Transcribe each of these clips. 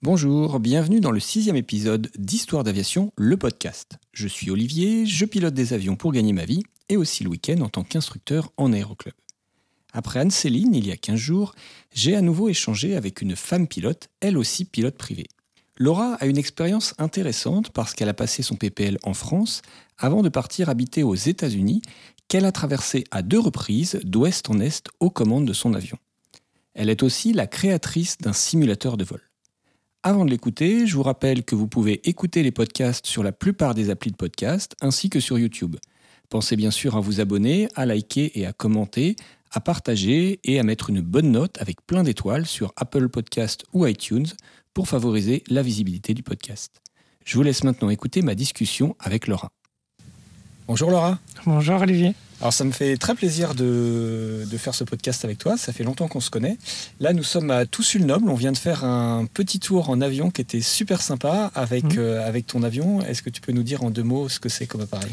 Bonjour, bienvenue dans le sixième épisode d'Histoire d'aviation, le podcast. Je suis Olivier, je pilote des avions pour gagner ma vie et aussi le week-end en tant qu'instructeur en aéroclub. Après Anne-Céline, il y a 15 jours, j'ai à nouveau échangé avec une femme pilote, elle aussi pilote privée. Laura a une expérience intéressante parce qu'elle a passé son PPL en France avant de partir habiter aux États-Unis, qu'elle a traversé à deux reprises d'ouest en est aux commandes de son avion. Elle est aussi la créatrice d'un simulateur de vol. Avant de l'écouter, je vous rappelle que vous pouvez écouter les podcasts sur la plupart des applis de podcast ainsi que sur YouTube. Pensez bien sûr à vous abonner, à liker et à commenter, à partager et à mettre une bonne note avec plein d'étoiles sur Apple Podcast ou iTunes pour favoriser la visibilité du podcast. Je vous laisse maintenant écouter ma discussion avec Laura. Bonjour Laura. Bonjour Olivier. Alors ça me fait très plaisir de, faire ce podcast avec toi, ça fait longtemps qu'on se connaît. Là nous sommes à Toussul-Noble, on vient de faire un petit tour en avion qui était super sympa avec, mhm. euh, avec ton avion. Est-ce que tu peux nous dire en deux mots ce que c'est comme appareil?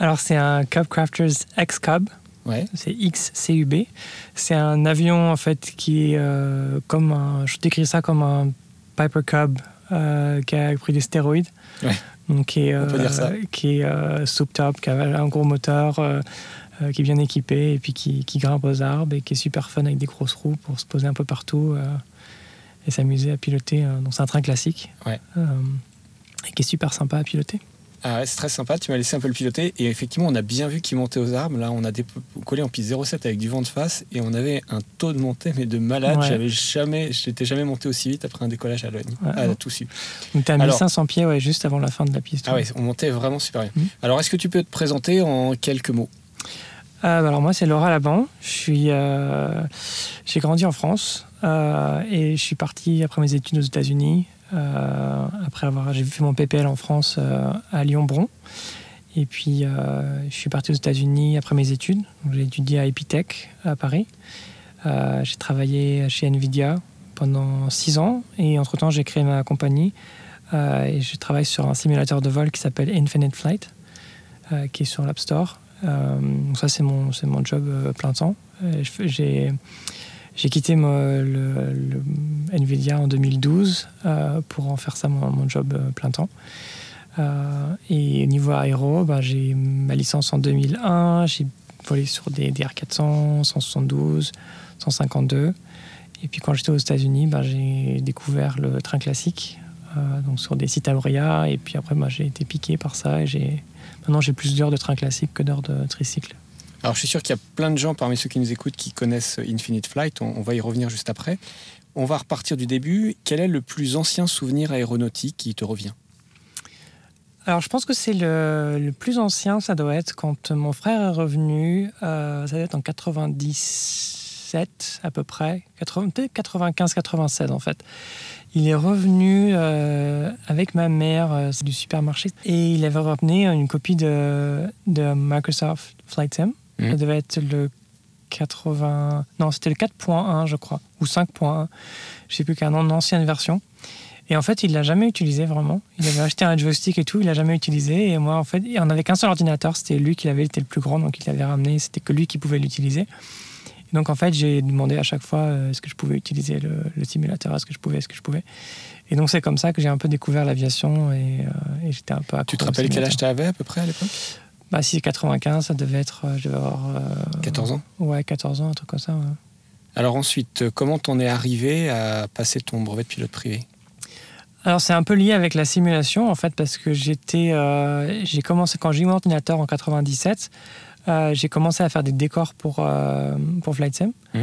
Alors c'est un Cub Crafters X-Cub. Ouais. C'est XCUB. C'est un avion en fait qui est euh, comme un, je décris ça comme un Piper Cub euh, qui a pris des stéroïdes. Ouais. Donc qui est, On peut dire ça. qui est soup top, qui a un gros moteur. Euh, qui est bien équipé et puis qui, grimpe aux arbres et qui est super fun avec des grosses roues pour se poser un peu partout euh, et s'amuser à piloter. Donc c'est un train classique ouais. Euh, et qui est super sympa à piloter. Ah ouais, c'est très sympa, tu m'as laissé un peu le piloter et effectivement on a bien vu qu'il montait aux arbres. Là on a collé en piste 07 avec du vent de face et on avait un taux de montée mais de malade. J'avais jamais, j'étais jamais monté aussi vite après un décollage à Logne, ouais, à tout su. Donc à 1500 pieds ouais, juste avant la fin de la piste. Ah ouais, on montait vraiment super bien. Mmh. Alors est-ce que tu peux te présenter en quelques mots? Euh, alors moi c'est Laura Laban. Euh, j'ai grandi en France euh, et je suis parti après mes études aux États-Unis. après avoir, fait mon PPL en France à Lyon-Bron. Et puis je suis parti aux États-Unis après mes études. J'ai étudié à Epitech à Paris. j'ai travaillé chez Nvidia pendant six ans et entre temps j'ai créé ma compagnie et je travaille sur un simulateur de vol qui s'appelle Infinite Flight, qui est sur l'App Store. Euh, donc ça, c'est mon, mon job euh, plein temps. Euh, j'ai quitté le, Nvidia en 2012 pour en faire ça mon, job plein temps. et niveau aéro, bah, j'ai ma licence en 2001, j'ai volé sur des DR400, 172, 152. Et puis quand j'étais aux États-Unis, bah, j'ai découvert le train classique, donc sur des sites. Et puis après, bah, j'ai été piqué par ça et j'ai Maintenant, j'ai plus d'heures de train classique que d'heures de tricycle. Alors, je suis sûr qu'il y a plein de gens parmi ceux qui nous écoutent qui connaissent Infinite Flight. On, va y revenir juste après. On va repartir du début. Quel est le plus ancien souvenir aéronautique qui te revient? Alors, je pense que c'est le, plus ancien, ça doit être quand mon frère est revenu, euh, ça doit être en 97 à peu près, 95-96 en fait. Il est revenu euh, avec ma mère euh, du supermarché et il avait ramené une copie de, de Microsoft Flight Sim. Mmh. Ça devait être le 80. Non, c'était le 4.1, je crois, ou 5.1. Je sais plus qu'un une ancienne version. Et en fait, il l'a jamais utilisé vraiment. Il avait acheté un joystick et tout, il l'a jamais utilisé. Et moi, en fait, on n'avait qu'un seul ordinateur, c'était lui qui l'avait, était le plus grand, donc il l'avait ramené. C'était que lui qui pouvait l'utiliser. Donc en fait, j'ai demandé à chaque fois euh, est-ce que je pouvais utiliser le, simulateur, est-ce que je pouvais, est-ce que je pouvais. Et donc c'est comme ça que j'ai un peu découvert l'aviation et, euh, j'étais un peu Tu te rappelles quel âge tu avais à peu près à l'époque? Bah, si 95, ça devait être, euh, je devais avoir... 14 ans Ouais, 14 ans, un truc comme ça. Alors ensuite, comment t'en es arrivé à passer ton brevet de pilote privé? Alors c'est un peu lié avec la simulation en fait parce que j'étais j'ai commencé quand j'ai eu mon ordinateur en 97 euh, j'ai commencé à faire des décors pour, euh, pour Flight Sim. Mmh.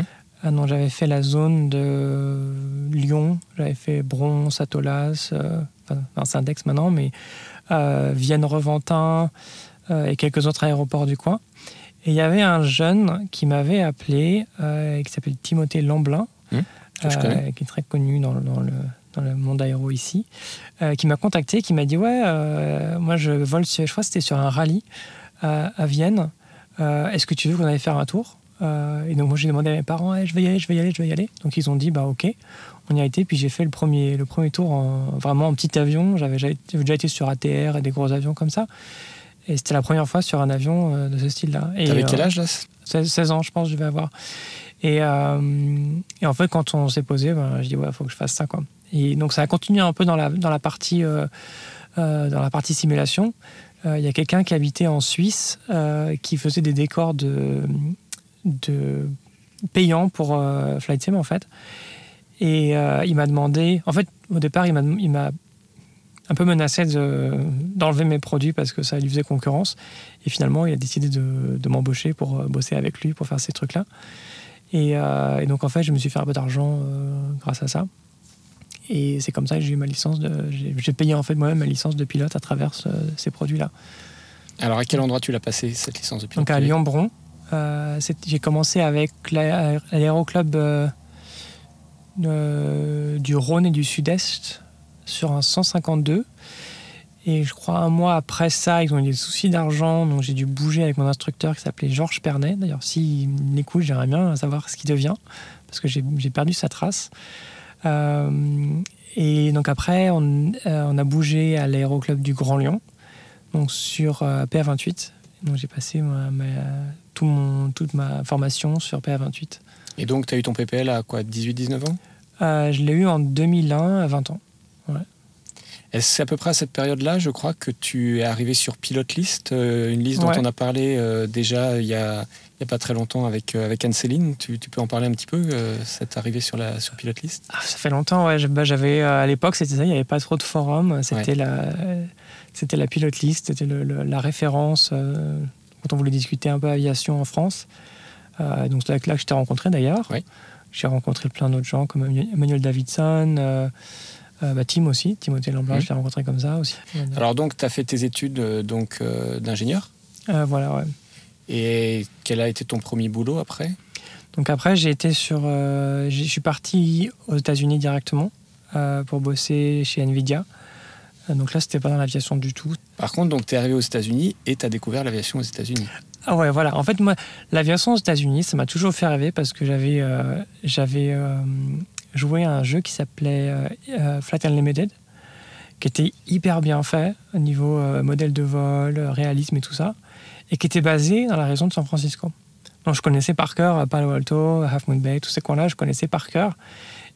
Euh, j'avais fait la zone de Lyon, j'avais fait Bron, Satolas, enfin, Syndex maintenant, mais Vienne, Reventin et quelques autres aéroports du coin. Et il y avait un jeune qui m'avait appelé, qui s'appelle Timothée Lamblin, mmh. qui est très connu dans, dans, le, dans le monde aéro ici, qui m'a contacté, qui m'a dit Ouais, moi je vole, je crois que c'était sur un rallye à Vienne. Euh, est-ce que tu veux qu'on aille faire un tour? Euh, Et donc moi j'ai demandé à mes parents, je vais y aller, je vais y aller, je vais y aller. Donc ils ont dit, bah ok, on y a été. Puis j'ai fait le premier, le premier tour en, vraiment en petit avion. J'avais déjà été sur ATR et des gros avions comme ça. Et c'était la première fois sur un avion euh, de ce style-là. T'avais quel âge là? 16, ans, je pense, je vais avoir. Et, et en fait, quand on s'est posé, ben, je dis, ouais, il faut que je fasse ça. Quoi. Et donc ça a continué un peu dans la, dans la, partie, dans la partie simulation. Il y a quelqu'un qui habitait en Suisse qui faisait des décors de, payants pour Flight Sim en fait. Et il m'a demandé, en fait au départ il m'a un peu menacé d'enlever mes produits parce que ça lui faisait concurrence. Et finalement, il a décidé de, m'embaucher pour euh, bosser avec lui, pour faire ces trucs-là. Euh, et, donc, en fait, je me suis fait un peu d'argent euh, grâce à ça. Et c'est comme ça que j'ai eu ma licence. J'ai payé en fait moi-même ma licence de pilote à travers ces produits-là. Alors, à quel endroit tu l'as passé cette licence de pilote? Donc, à Lyon-Bron. j'ai commencé avec l'aéroclub du Rhône et du Sud-Est sur un 152. Et je crois un mois après ça, ils ont eu des soucis d'argent, donc j'ai dû bouger avec mon instructeur qui s'appelait Georges Pernet. D'ailleurs, s'il m'écoute, j'aimerais bien savoir ce qu'il devient, parce que j'ai perdu sa trace. Euh, et donc après, on, euh, on a bougé à l'aéroclub du Grand Lyon, donc sur euh, PA28. Donc j'ai passé tout mon, toute ma formation sur PA28. Et donc tu as eu ton PPL à quoi 18-19 ans? Je l'ai eu en 2001 à 20 ans. C'est à peu près à cette période-là, je crois, que tu es arrivé sur Pilot List, une liste dont on a parlé euh, déjà il n'y a, a, pas très longtemps avec, euh, avec Anne-Céline. Tu, peux en parler un petit peu, cette arrivée sur, la, sur Pilot List? Ah, Ça fait longtemps, ouais. Bah, j'avais, à l'époque, c'était ça, il n'y avait pas trop de forums. C'était, la, c'était la Pilot List, c'était la référence quand on voulait discuter un peu aviation en France. donc c'est là que je t'ai rencontré d'ailleurs. J'ai rencontré plein d'autres gens comme Emmanuel Davidson. Euh, bah, Tim aussi, Timothée Lamblard, mmh. je l'ai rencontré comme ça aussi. Alors donc, tu as fait tes études euh, donc euh, d'ingénieur? Voilà, ouais. Et quel a été ton premier boulot après? Donc après, j'ai été sur... je suis parti aux États-Unis directement pour bosser chez Nvidia. Donc là, c'était pas dans l'aviation du tout. Par contre, donc tu es arrivé aux États-Unis et tu as découvert l'aviation aux États-Unis. Ah ouais, voilà. En fait, moi, l'aviation aux États-Unis, ça m'a toujours fait rêver parce que j'avais j'avais joué à un jeu qui s'appelait euh, euh, Flight Unlimited, qui était hyper bien fait au niveau euh, modèle de vol, réalisme et tout ça, et qui était basé dans la région de San Francisco. Donc je connaissais par cœur Palo Alto, Half Moon Bay, tous ces coins-là, je connaissais par cœur.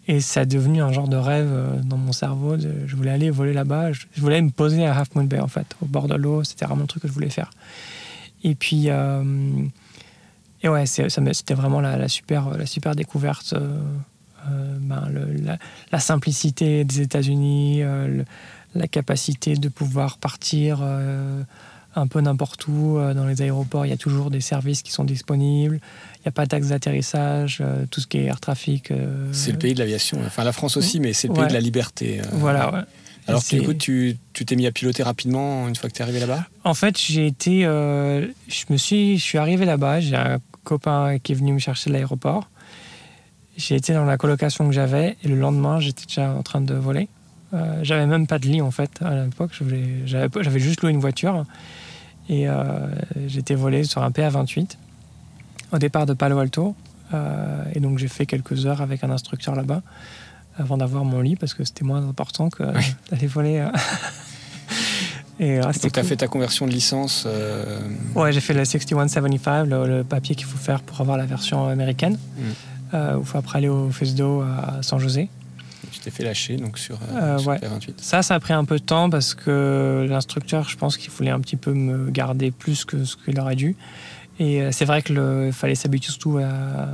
Et ça a devenu un genre de rêve dans mon cerveau. je voulais aller voler là-bas. Je, voulais me poser à Half Moon Bay, en fait, au bord de l'eau. C'était vraiment le truc que je voulais faire. Et puis, et ouais, c'était vraiment la, super, la super découverte. Euh, ben, la, simplicité des États-Unis, euh, la capacité de pouvoir partir euh, un peu n'importe où. Dans les aéroports, il y a toujours des services qui sont disponibles. Il n'y a pas de taxe d'atterrissage, tout ce qui est air traffic. C'est le pays de l'aviation. Enfin, la France aussi, mais c'est le pays de la liberté. Voilà, Alors, du coup, tu t'es mis à piloter rapidement une fois que tu es arrivé là-bas? En fait, j'ai été. je, me suis, je suis arrivé là-bas. J'ai un copain qui est venu me chercher à l'aéroport. J'ai été dans la colocation que j'avais et le lendemain, j'étais déjà en train de voler. Euh, j'avais même pas de lit en fait à l'époque. J'avais juste loué une voiture et euh, j'étais volé sur un PA28 au départ de Palo Alto. Euh, et donc j'ai fait quelques heures avec un instructeur là-bas avant d'avoir mon lit parce que c'était moins important que d'aller voler. Et, Donc, tu as fait ta conversion de licence Ouais, j'ai fait le 6175, le, papier qu'il faut faire pour avoir la version américaine. Mm euh, il faut après aller au FESDO à San José. Tu t'es fait lâcher donc sur, euh, 28 Ça, ça a pris un peu de temps parce que l'instructeur, je pense qu'il voulait un petit peu me garder plus que ce qu'il aurait dû. Et euh, c'est vrai qu'il fallait s'habituer surtout à,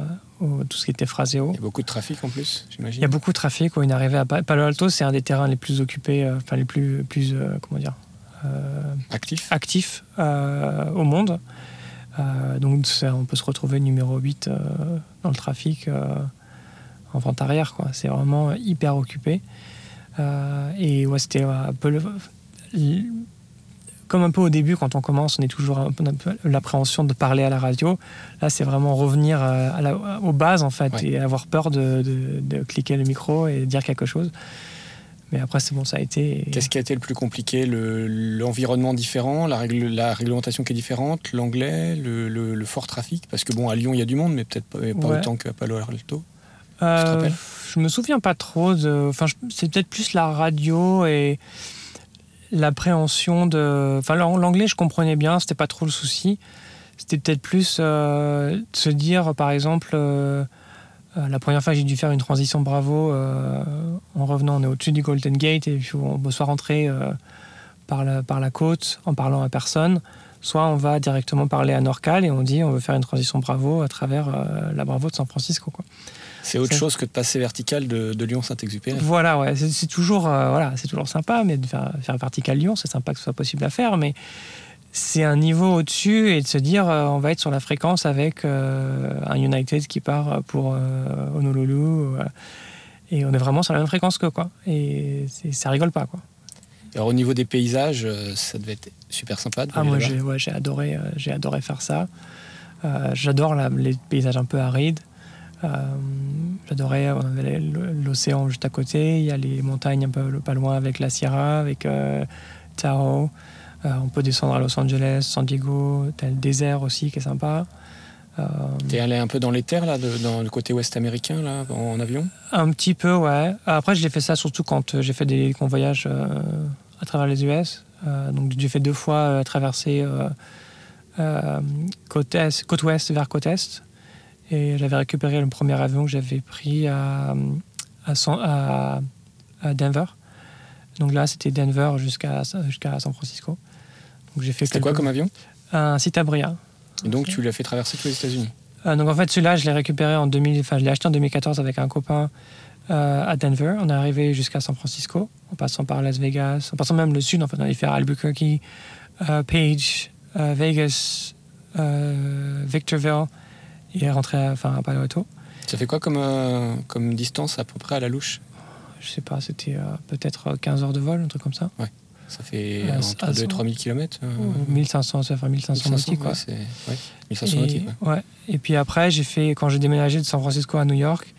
tout ce qui était phrasé Il y a beaucoup de trafic en plus, j'imagine. Il y a beaucoup de trafic. Une arrivée à Palo Alto, c'est un des terrains les plus occupés, euh, enfin les plus, plus comment dire, actifs actif, au monde. Euh, donc on peut se retrouver numéro 8 euh, dans le trafic euh, en vente arrière. C'est vraiment hyper occupé. et ouais, c'était un peu comme un peu au début, quand on commence, on est toujours un peu, l'appréhension de parler à la radio. Là, c'est vraiment revenir à la, aux bases, en fait, et avoir peur de, de, cliquer le micro et dire quelque chose. Mais après, c'est bon, ça a été. Qu'est-ce qui a été le plus compliqué? L'environnement différent, la, règle, la, réglementation qui est différente, l'anglais, le, fort trafic? Parce que bon, à Lyon, il y a du monde, mais peut-être pas, autant qu'à Palo Alto. Euh, je me souviens pas trop. De... Enfin, c'est peut-être plus la radio et l'appréhension de. Enfin, l'anglais, je comprenais bien, c'était pas trop le souci. C'était peut-être plus euh, de se dire, par exemple. Euh, la première fois, j'ai dû faire une transition Bravo. en revenant, on est au-dessus du Golden Gate et puis on soit rentrer par, la, par la côte en parlant à personne, soit on va directement parler à Norcal et on dit on veut faire une transition Bravo à travers euh, la Bravo de San Francisco. Quoi. C'est autre chose que de passer vertical de, de Lyon-Saint-Exupéry. Voilà, ouais, c'est toujours, euh, voilà, toujours sympa, mais de faire, faire vertical Lyon, c'est sympa que ce soit possible à faire, mais c'est un niveau au-dessus et de se dire euh, on va être sur la fréquence avec euh, un United qui part pour euh, Honolulu et on est vraiment sur la même fréquence que quoi et ça rigole pas quoi. Alors au niveau des paysages, ça devait être super sympa de Ah moi j'ai ouais, adoré, j'ai adoré faire ça. Euh, J'adore les paysages un peu arides. Euh, J'adorais, on avait l'océan juste à côté, il y a les montagnes un peu pas loin avec la Sierra, avec euh, Tahoe. Euh, on peut descendre à Los Angeles, San Diego, t'as le désert aussi qui est sympa. Euh, T'es allé un peu dans les terres, là, de- dans le côté ouest américain, là, en, avion? Un petit peu, ouais. Après, je l'ai fait ça surtout quand j'ai fait des convoyages euh, à travers les US. Euh, donc, j'ai fait deux fois traverser côte, est, côte ouest vers côte est. Et j'avais récupéré le premier avion que j'avais pris à, à, San- à- à Denver. Donc là, c'était Denver jusqu'à jusqu'à San Francisco. C'était quoi comme avion? Un Citabria. Et donc tu l'as fait traverser tous les États-Unis? Euh, donc en fait, celui-là, je l'ai récupéré en 2000, enfin, je l'ai acheté en 2014 avec un copain euh, à Denver. On est arrivé jusqu'à San Francisco, en passant par Las Vegas, en passant même le sud. En fait, on allait faire Albuquerque, euh, Page, Vegas, euh, Victorville et rentrer à, enfin, à Palo Alto. Ça fait quoi comme, euh, comme distance à peu près à la louche? Je sais pas, c'était euh, peut-être 15 heures de vol, un truc comme ça. Ça fait Ah, entre ah, 2 et ça- 3000 km Ou 1500, ça fait 1500 nautiques, quoi. ouais, ouais, 1500 Et, nautiques, ouais. ouais. Et puis après, j'ai fait quand j'ai déménagé de San Francisco à New York.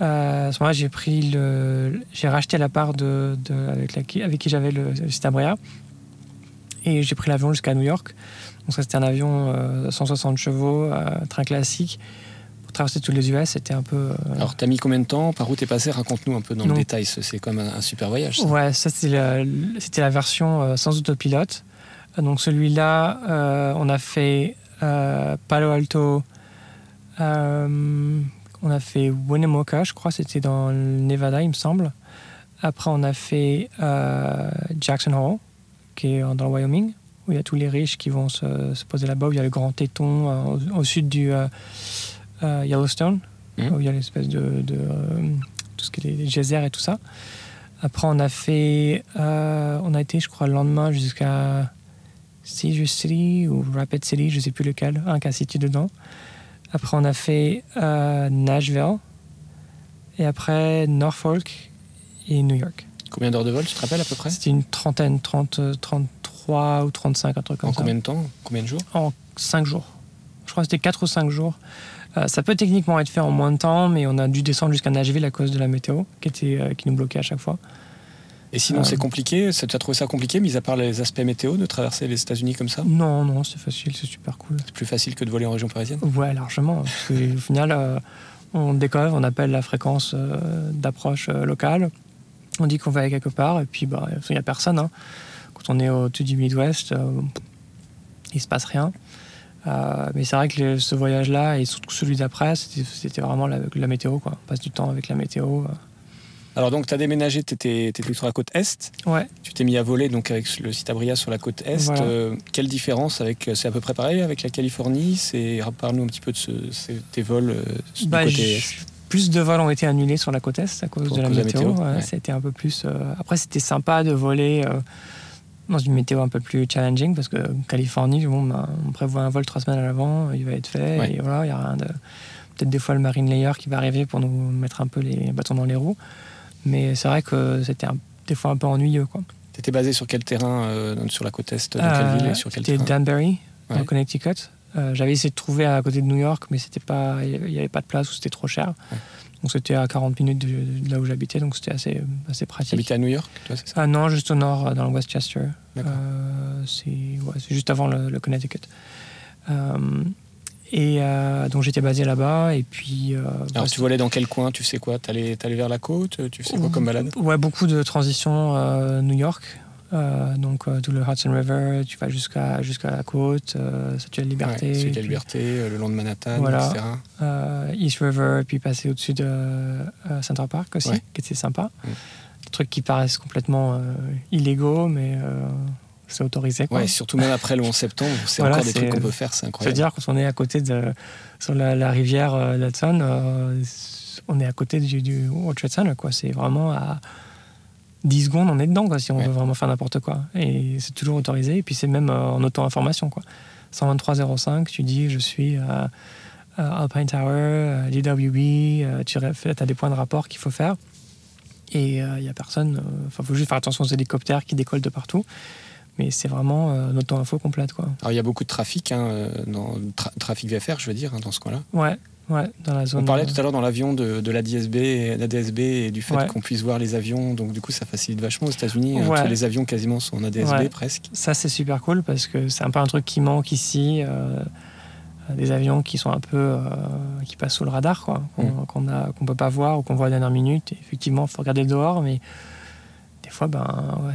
euh, à ce moment-là, j'ai pris le, j'ai racheté la part de, de- avec, la, qui- avec qui j'avais le, le Citabria et j'ai pris l'avion jusqu'à New York. Donc ça, c'était un avion euh, 160 chevaux, euh, train classique. Pour traverser tous les US, c'était un peu. euh, Alors t'as mis combien de temps Par où t'es passé Raconte-nous un peu dans Non. le détail. C'est quand même un, un super voyage. ça. Ouais, ça c'était la, version euh, sans autopilote. Euh, Donc celui-là, euh, on a fait euh, Palo Alto, euh, on a fait Winnemucca, je crois, c'était dans le Nevada, il me semble. Après, on a fait euh, Jackson Hole, qui est dans le Wyoming, où il y a tous les riches qui vont se, se poser là-bas, où il y a le grand téton euh, au, au sud du euh, euh, Yellowstone, Mhm. où il y a l'espèce de, de, tout ce qui est les geysers et tout ça. Après, on a fait, on a été, je crois, le lendemain jusqu'à Cedar City ou Rapid City, je sais plus lequel, un a City dedans. Après, on a fait Nashville. Et après, Norfolk et New York. Combien d'heures de vol, tu te rappelles à peu près? C'était une trentaine, 30, euh, 33 ou 35, un truc comme En ça. combien de temps? Combien de jours? En 5 jours. Je crois que c'était 4 ou 5 jours. Euh, ça peut techniquement être fait en moins de temps, mais on a dû descendre jusqu'à Nashville à cause de la météo, qui, était, euh, qui nous bloquait à chaque fois. Et sinon, Euh. c'est compliqué? Ça- Tu as trouvé ça compliqué, mis à part les aspects météo, de traverser les États-Unis comme ça? Non, non, c'est facile, c'est super cool. C'est plus facile que de voler en région parisienne? Ouais, largement. Parce qu'au final, euh, on décolle, on appelle la fréquence euh, d'approche euh, locale, on dit qu'on va aller quelque part, et puis bah, il n'y a personne. hein. Quand on est au-dessus du Midwest, euh, il se passe rien. Euh, mais c'est vrai que ce voyage-là, et surtout celui d'après, c'était vraiment la, la météo. Quoi. On passe du temps avec la météo. euh. Alors donc, tu as déménagé, tu étais, sur la côte Est, Ouais, tu t'es mis à voler donc avec le Citabria sur la côte Est. Voilà. Euh, quelle différence avec C'est à peu près pareil avec la Californie? Parle-nous un petit peu de ce- tes vols du Bah, côté Est. plus de vols ont été annulés sur la côte Est à cause Pour de la cause de la météo. ouais. C'était un peu plus. Après, c'était sympa de voler dans une météo un peu plus challenging parce que Californie, bon, ben, on prévoit un vol trois semaines à l'avant, il va être fait. Ouais. Et voilà, il y a rien de. Peut-être des fois le Marine Layer qui va arriver pour nous mettre un peu les bâtons dans les roues. Mais c'est vrai que c'était des fois un peu ennuyeux. Quoi. Tu étais basé sur quel terrain euh, sur la côte Est De Euh, quelle ville et sur quel C'était terrain Danbury, Ouais. dans Connecticut. Euh, J'avais essayé de trouver à côté de New York, mais c'était pas, il n'y avait pas de place ou c'était trop cher. Ouais. Donc c'était à 40 minutes de, de là où j'habitais, donc c'était assez, assez Tu pratique. habitais à New York, toi, c'est ça? Ah non, juste au nord, euh, dans le Westchester. Euh, c'est ouais, juste avant le, le Connecticut. Euh, et euh, donc j'étais basé là-bas, et puis. euh, Alors bah, tu volais dans quel coin? Tu sais quoi? T'allais allais vers la côte? Tu sais quoi comme balade? Ouais, beaucoup de transitions euh, New York. Euh, donc tout le Hudson River, tu vas jusqu'à jusqu'à la côte, Statue de la Liberté. Ouais, Statue de la Liberté, le long de Manhattan, etc. East River, puis passer au-dessus de Central Park aussi, qui était sympa. Mm. Des trucs qui paraissent complètement illégaux, mais c'est autorisé. Quoi. Ouais, surtout même après le 11 septembre, c'est encore des trucs qu'on peut faire, c'est incroyable. C'est-à-dire quand on est à côté de sur la, rivière euh, euh, on est à côté du, du World Trade Center, quoi. C'est vraiment à 10 secondes, on est dedans, quoi, si on veut vraiment faire n'importe quoi. Et c'est toujours autorisé. Et puis c'est même euh, en auto-information, quoi. 123.05, tu dis je suis à, Alpine Tower, DWB, tu as des points de rapport qu'il faut faire. Et il n'y a personne. Enfin, il faut juste faire attention aux hélicoptères qui décollent de partout mais c'est vraiment euh, notre info complète. Quoi. Alors il y a beaucoup de trafic, hein, euh, dans, trafic VFR, je veux dire, hein, dans ce coin-là. Ouais, ouais, dans la zone. On parlait tout à l'heure dans l'avion de, de, la DSB, et, la DSB et du fait qu'on puisse voir les avions, donc du coup ça facilite vachement aux États-Unis. Hein, tous les avions quasiment sont en ADSB presque. Ça c'est super cool parce que c'est un peu un truc qui manque ici. Euh, des avions qui sont un peu qui passent sous le radar quoi qu'on mm. a qu'on peut pas voir ou qu'on voit à la dernière minute et effectivement il faut regarder dehors mais des fois, ben,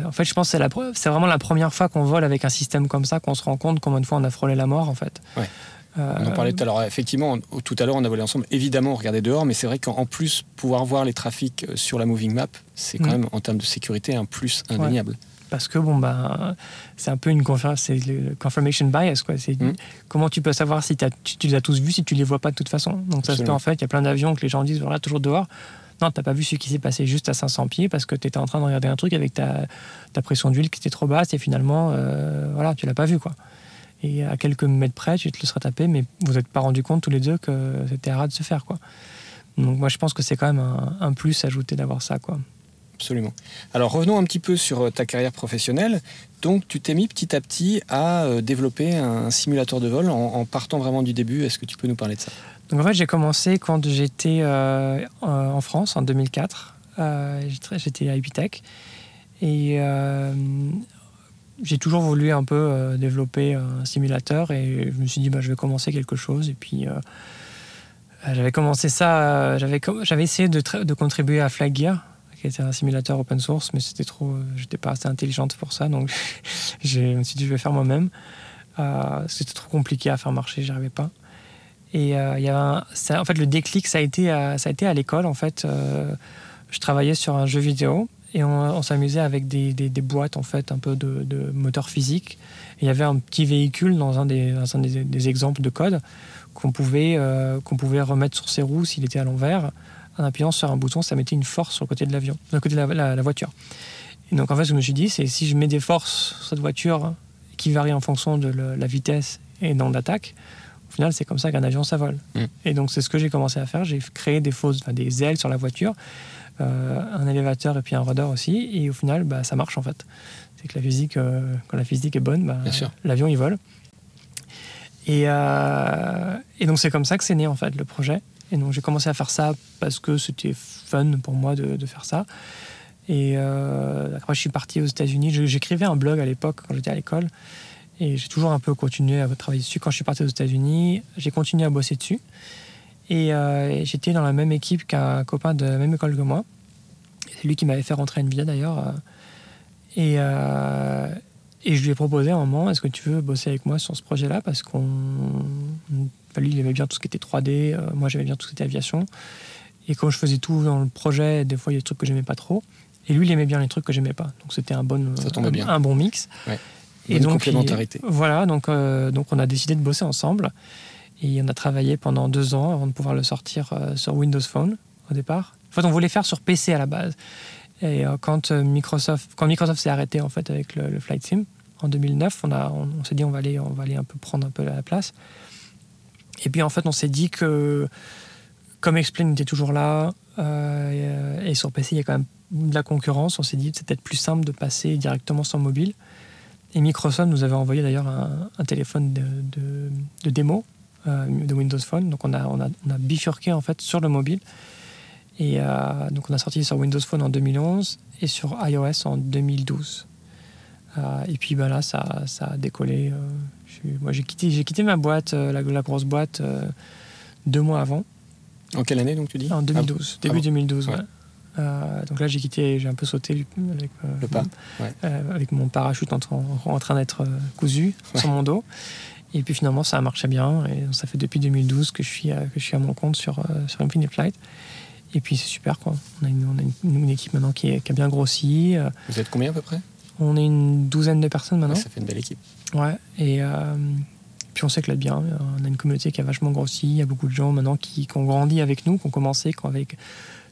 en fait, je pense que c'est, vraiment la première fois qu'on vole avec un système comme ça qu'on se rend compte combien de fois on a frôlé la mort, en fait. Ouais. On en parlait tout à l'heure. Effectivement, tout à l'heure, on a volé ensemble. Évidemment, on regardait dehors, mais c'est vrai qu'en plus, pouvoir voir les trafics euh, sur la moving map, c'est quand mm. même, en termes de sécurité, un plus indéniable. Parce que bon, ben, c'est un peu une c'est le confirmation bias. Quoi. C'est mm. Comment tu peux savoir si tu, les as tous vus si tu les vois pas de toute façon Donc, ça se fait en fait. Il y a plein d'avions que les gens disent voilà, toujours dehors. Non, t'as pas vu ce qui s'est passé juste à 500 pieds parce que tu étais en train de regarder un truc avec ta, ta pression d'huile qui était trop basse et finalement, euh, voilà, tu l'as pas vu quoi. Et à quelques mètres près, tu te le serais tapé, mais vous n'êtes pas rendu compte tous les deux que c'était rare de se faire quoi. Donc moi, je pense que c'est quand même un, un plus ajouté d'avoir ça quoi. Absolument. Alors revenons un petit peu sur euh, ta carrière professionnelle. Donc tu t'es mis petit à petit à euh, développer un simulateur de vol en partant vraiment du début. Est-ce que tu peux nous parler de ça? Donc en fait, j'ai commencé quand j'étais euh, en France en 2004. Euh, j'étais à Epitech et euh, j'ai toujours voulu un peu développer un simulateur et je me suis dit bah, je vais commencer quelque chose et puis j'avais commencé ça, j'avais j'avais essayé de, contribuer à Flag Gear qui était un simulateur open source mais c'était trop, j'étais pas assez intelligente pour ça donc je me suis dit je vais faire moi-même. c'était trop compliqué à faire marcher, j'y arrivais pas. Et euh, il y en fait, le déclic, ça a été, à, ça a été à l'école. En fait, euh, je travaillais sur un jeu vidéo et on, s'amusait avec des, des, boîtes en fait, un peu de, de moteur physique. il y avait un petit véhicule dans un des, dans un des, exemples de code qu'on pouvait, euh, qu'on pouvait remettre sur ses roues s'il était à l'envers. En appuyant sur un bouton, ça mettait une force sur le côté de l'avion, le côté de la, la, voiture. Et donc en fait, ce que je me suis dit, c'est si je mets des forces sur cette voiture qui varient en fonction de la vitesse et dans d'attaque, au final, c'est comme ça qu'un avion s'avole. Mm. Et donc, c'est ce que j'ai commencé à faire. J'ai créé des fausses, des ailes sur la voiture, un élévateur et puis un rudder aussi. Et au final, bah, ça marche en fait. C'est que la physique, euh, quand la physique est bonne, bah, l'avion il vole. Et, euh, et donc, c'est comme ça que c'est né en fait le projet. Et donc, j'ai commencé à faire ça parce que c'était fun pour moi de, de faire ça. Et après, je suis parti aux États-Unis. J'écrivais un blog à l'époque quand j'étais à l'école. Et j'ai toujours un peu continué à travailler dessus. Quand je suis parti aux États-Unis, j'ai continué à bosser dessus. Et euh, j'étais dans la même équipe qu'un copain de la même école que moi. C'est lui qui m'avait fait rentrer à Nvidia d'ailleurs. Et, euh, et je lui ai proposé à un moment est-ce que tu veux bosser avec moi sur ce projet-là? Parce qu'on. Lui, il aimait bien tout ce qui était 3D. Euh, moi, j'aimais bien tout ce qui était aviation. Et quand je faisais tout dans le projet, des fois, il y a des trucs que j'aimais pas trop. Et lui, il aimait bien les trucs que j'aimais pas. Donc, c'était un bon, un, un, bon mix. Ouais. Et donc, complémentarité. voilà, donc, euh, donc on a décidé de bosser ensemble. Et on a travaillé pendant deux ans avant de pouvoir le sortir euh, sur Windows Phone au départ. En fait, on voulait faire sur PC à la base. Et euh, quand Microsoft, quand Microsoft s'est arrêté en fait avec le, Flight Sim en 2009, on, on, s'est dit on va aller, on va aller un peu prendre un peu la place. Et puis en fait, on s'est dit que comme Explain était toujours là et, sur PC il y a quand même de la concurrence, on s'est dit que c'était peut-être plus simple de passer directement sur mobile. Et Microsoft nous avait envoyé d'ailleurs un, téléphone de, démo euh, de Windows Phone. Donc on a, on, a, on a, bifurqué en fait sur le mobile. Et euh, donc on a sorti sur Windows Phone en 2011 et sur iOS en 2012. Euh, et puis ben là, ça, ça a décollé. moi, j'ai quitté, j'ai quitté ma boîte, la, grosse boîte, deux mois avant. En quelle année donc tu dis? En 2012, ah début 2012. Ouais. Euh, donc là, j'ai quitté, j'ai un peu sauté avec, euh, Le pas, ouais. euh, avec mon parachute en, train- en train d'être euh, cousu sur mon dos. Et puis finalement, ça a marché bien. Et ça fait depuis 2012 que je suis, à- que je suis à mon compte sur, euh, sur Infinite Flight. Et puis c'est super, quoi. On a une, on a une- une équipe maintenant qui, est- qui a bien grossi. Euh, Vous êtes combien à peu près? On est une douzaine de personnes maintenant. Ouais, Ça fait une belle équipe. Ouais, et euh, puis on s'éclate bien. On a une communauté qui a vachement grossi. Il y a beaucoup de gens maintenant qui, qui ont grandi avec nous, qui ont commencé avec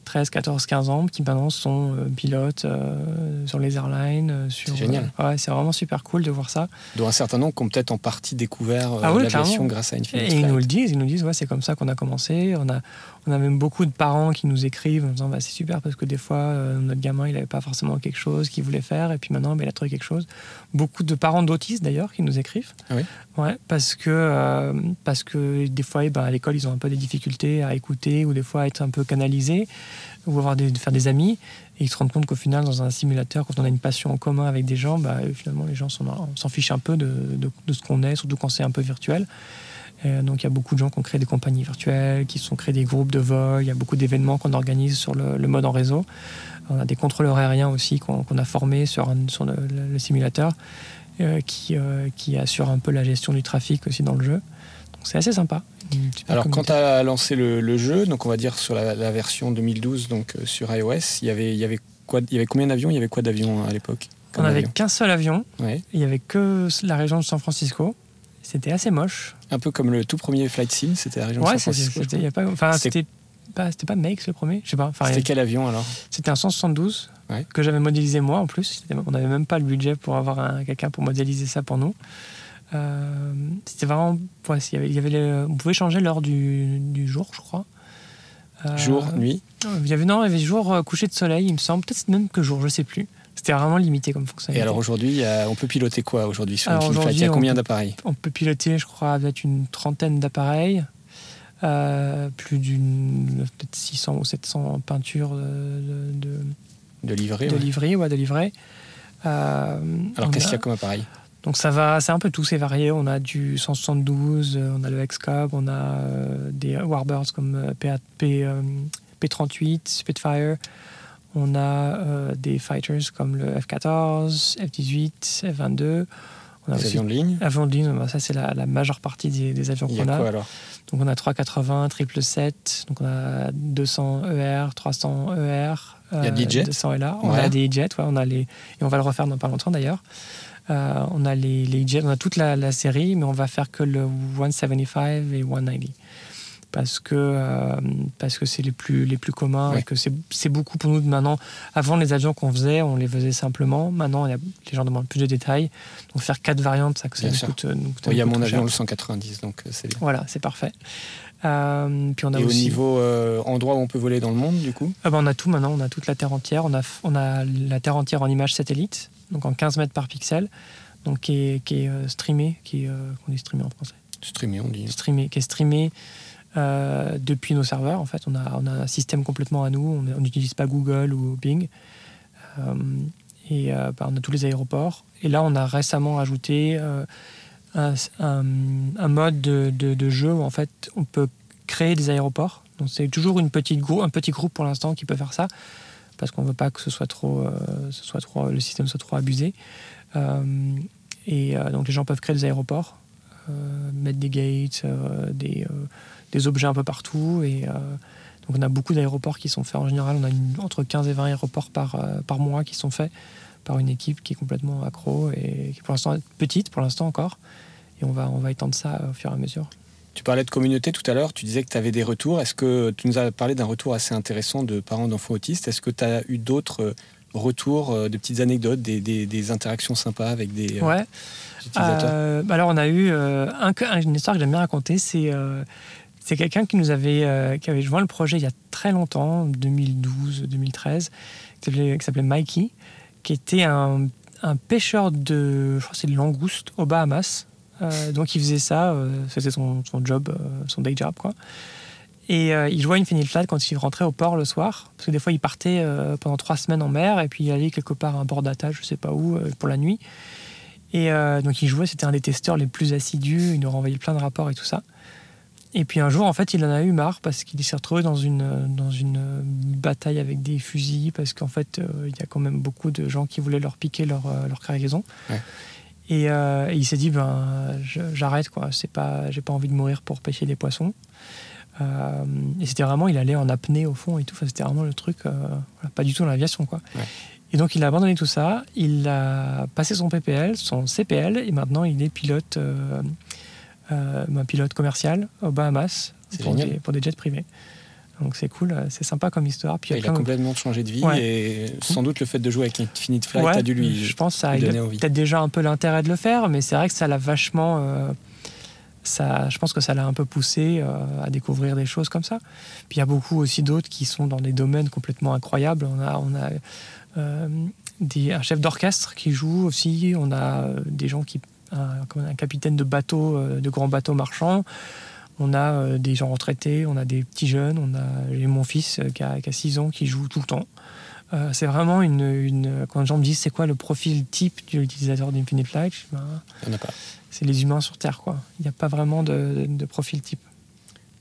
13, 14, 15 ans, qui maintenant sont euh, pilotes euh, sur les airlines. euh, sur, C'est génial. ouais, c'est vraiment super cool de voir ça. Dont un certain nombre qui ont peut-être en partie découvert Ah oui, l'aviation grâce à Infinite Et ils nous le disent, ils nous disent, ouais, c'est comme ça qu'on a commencé. On a, on a même beaucoup de parents qui nous écrivent en disant, bah, c'est super parce que des fois, euh, notre gamin, il n'avait pas forcément quelque chose qu'il voulait faire, et puis maintenant, bah, il a trouvé quelque chose. Beaucoup de parents d'autistes, d'ailleurs, qui nous écrivent. Ah oui Ouais, parce que, euh, parce que des fois, eh ben, à l'école, ils ont un peu des difficultés à écouter, ou des fois à être un peu canalisés, ou avoir des, faire des amis. Et ils se rendent compte qu'au final, dans un simulateur, quand on a une passion en commun avec des gens, bah, finalement, les gens s'en- on s'en fiche un peu de, de- de ce qu'on est, surtout quand c'est un peu virtuel. Euh, donc il y a beaucoup de gens qui ont créé des compagnies virtuelles, qui se sont créés des groupes de vol, il y a beaucoup d'événements qu'on organise sur le, le mode en réseau. On a des contrôleurs aériens aussi qu'on a formés sur, un- sur le, le- le simulateur, euh, qui, euh, qui assurent un peu la gestion du trafic aussi dans le jeu. Donc c'est assez sympa. Alors, quand tu as lancé le, le jeu, donc on va dire sur la, la version 2012, donc euh, sur iOS, il y avait, il y avait quoi Il y avait combien d'avions? Il y avait quoi d'avions à l'époque? On n'avait qu'un seul avion, Ouais. il n'y avait que la région de San Francisco. C'était assez moche. Un peu comme le tout premier Flight Sim, c'était la région de Ouais, San c'était Francisco. c'était- pas, enfin, c'était pas, c'était pas Makes le premier, je sais pas. Enfin, C'était quel avion alors? C'était un 172 Ouais. que j'avais modélisé moi en plus. On n'avait même pas le budget pour avoir un- quelqu'un pour modéliser ça pour nous. Euh, c'était vraiment. ouais, il y avait, il y avait les- on pouvait changer l'heure du, du jour, je crois. Euh, Jour, nuit? Il y avait, non, il y avait jour euh, coucher de soleil, il me semble. Peut-être même que jour, je sais plus. C'était vraiment limité comme Et fonctionnalité. alors aujourd'hui, on peut piloter quoi aujourd'hui sur Alors, Flight Il y a combien d'appareils? On peut piloter, je crois, avec une trentaine d'appareils, euh, plus d'une peut-être 600 ou 700 peintures de, de, de- de ouais. de. Euh, Alors qu'est-ce qu'il y a comme appareil? Donc ça va, c'est un peu tout, c'est varié. On a du 172, euh, on a le X-Cub, on a des Warbirds comme euh, PA P, euh, P38, Spitfire. On a euh, des fighters comme le F-14, F-18, F-22. On a aussi avions de ligne avions de ligne, bah, ça c'est la, la majeure partie des, des avions qu'on a. quoi alors? Donc on a 380, 777, donc on a 200 ER, 300 ER. Il y a des jets 200 est là. On Ouais. a des jets, ouais, on a les, et on va le refaire dans pas longtemps d'ailleurs. Euh, on a les, les jets, on a toute la, la série, mais on va faire que le 175 et 190 parce que euh, parce que c'est les plus les plus communs Ouais. et que c'est beaucoup pour nous de maintenant. Avant les avions qu'on faisait, on les faisait simplement. Maintenant, y a- les gens demandent plus de détails. Donc faire quatre variantes, ça, coûte. euh, Oui, Il y a mon avion le 190, donc euh, c'est bien. Voilà, c'est parfait. Euh, puis on a Et au aussi. niveau euh, endroit où on peut voler dans le monde, du coup? Ah bah, on a tout maintenant, on a toute la Terre entière. On a, on a la Terre entière en images satellite, donc en 15 mètres par pixel, donc qui est, qui est streamé, qui est, qu'on dit streamé en français, Streamé, on dit. streamé, qui est streamé euh, depuis nos serveurs. En fait, on a, un système complètement à nous. On n'utilise pas Google ou Bing. Euh, et euh, bah, on a tous les aéroports. Et là, on a récemment ajouté un, mode de, jeu où en fait, on peut créer des aéroports. Donc c'est toujours une petite un petit groupe pour l'instant qui peut faire ça parce qu'on veut pas que ce soit trop, ce le système soit trop abusé. Et donc les gens peuvent créer des aéroports, mettre des gates, des, des objets un peu partout. Et euh, donc on a beaucoup d'aéroports qui sont faits en général. On a une- entre 15 et 20 aéroports par, euh, par mois qui sont faits par une équipe qui est complètement accro et qui pour l'instant est petite pour l'instant encore. Et on va, on va étendre ça au fur et à mesure. Tu parlais de communauté tout à l'heure, tu disais que tu avais des retours. Est-ce que tu nous as parlé d'un retour assez intéressant de parents d'enfants autistes? Est-ce que tu as eu d'autres euh, retours, euh, des petites anecdotes, des, des- des interactions sympas avec des euh, Ouais. utilisateurs? Euh, bah alors on a eu euh, un- un- une histoire que j'aime bien raconter, c'est euh, c'est quelqu'un qui nous avait euh, qui avait joint le projet il y a très longtemps, 2012-2013, qui s'appelait- Mikey, qui était un, pêcheur de, je crois c'est de langoustes aux Bahamas. Euh, donc il faisait ça, euh, c'était son, job, euh, son day job quoi. Et il jouait Infinite Flight quand il rentrait au port le soir, parce que des fois il partait pendant trois semaines en mer et puis il allait quelque part à un bord d'attache, je sais pas où, pour la nuit. Et donc il jouait, c'était un des testeurs les plus assidus, il nous renvoyait plein de rapports et tout ça. Et puis un jour, en fait, il en a eu marre parce qu'il s'est retrouvé dans une, dans une bataille avec des fusils, parce qu'en fait, il y a quand même beaucoup de gens qui voulaient leur piquer leur, leur cargaison. Et, et, il s'est dit, ben, j'arrête, quoi. C'est pas, j'ai pas envie de mourir pour pêcher des poissons. Euh, et c'était vraiment, il allait en apnée au fond et tout. c'était vraiment le truc, euh, pas du tout dans l'aviation, quoi. Et donc il a abandonné tout ça. Il a passé son PPL, son CPL, et maintenant il est pilote, euh, un pilote commercial aux Bahamas pour des, pour des, jets privés. Donc c'est cool, c'est sympa comme histoire. Puis il a complètement changé de vie et sans doute le fait de jouer avec Infinite Flight a dû lui. Je pense ça a peut-être déjà un peu l'intérêt de le faire, mais c'est vrai que ça l'a vachement je pense que ça l'a un peu poussé euh, à découvrir des choses comme ça. Puis il y a beaucoup aussi d'autres qui sont dans des domaines complètement incroyables. On a, on a euh, des, un chef d'orchestre qui joue aussi. On a euh, des gens qui, un, un capitaine de bateau, de grands bateaux marchands. On a des gens retraités, on a des petits jeunes. On a mon fils qui a, qui a 6 ans qui joue tout le temps. c'est vraiment une, une, Quand les gens me disent c'est quoi le profil type de l'utilisateur d'Infinite Flight, ben, c'est les humains sur Terre. Quoi. Il n'y a pas vraiment de, profil type.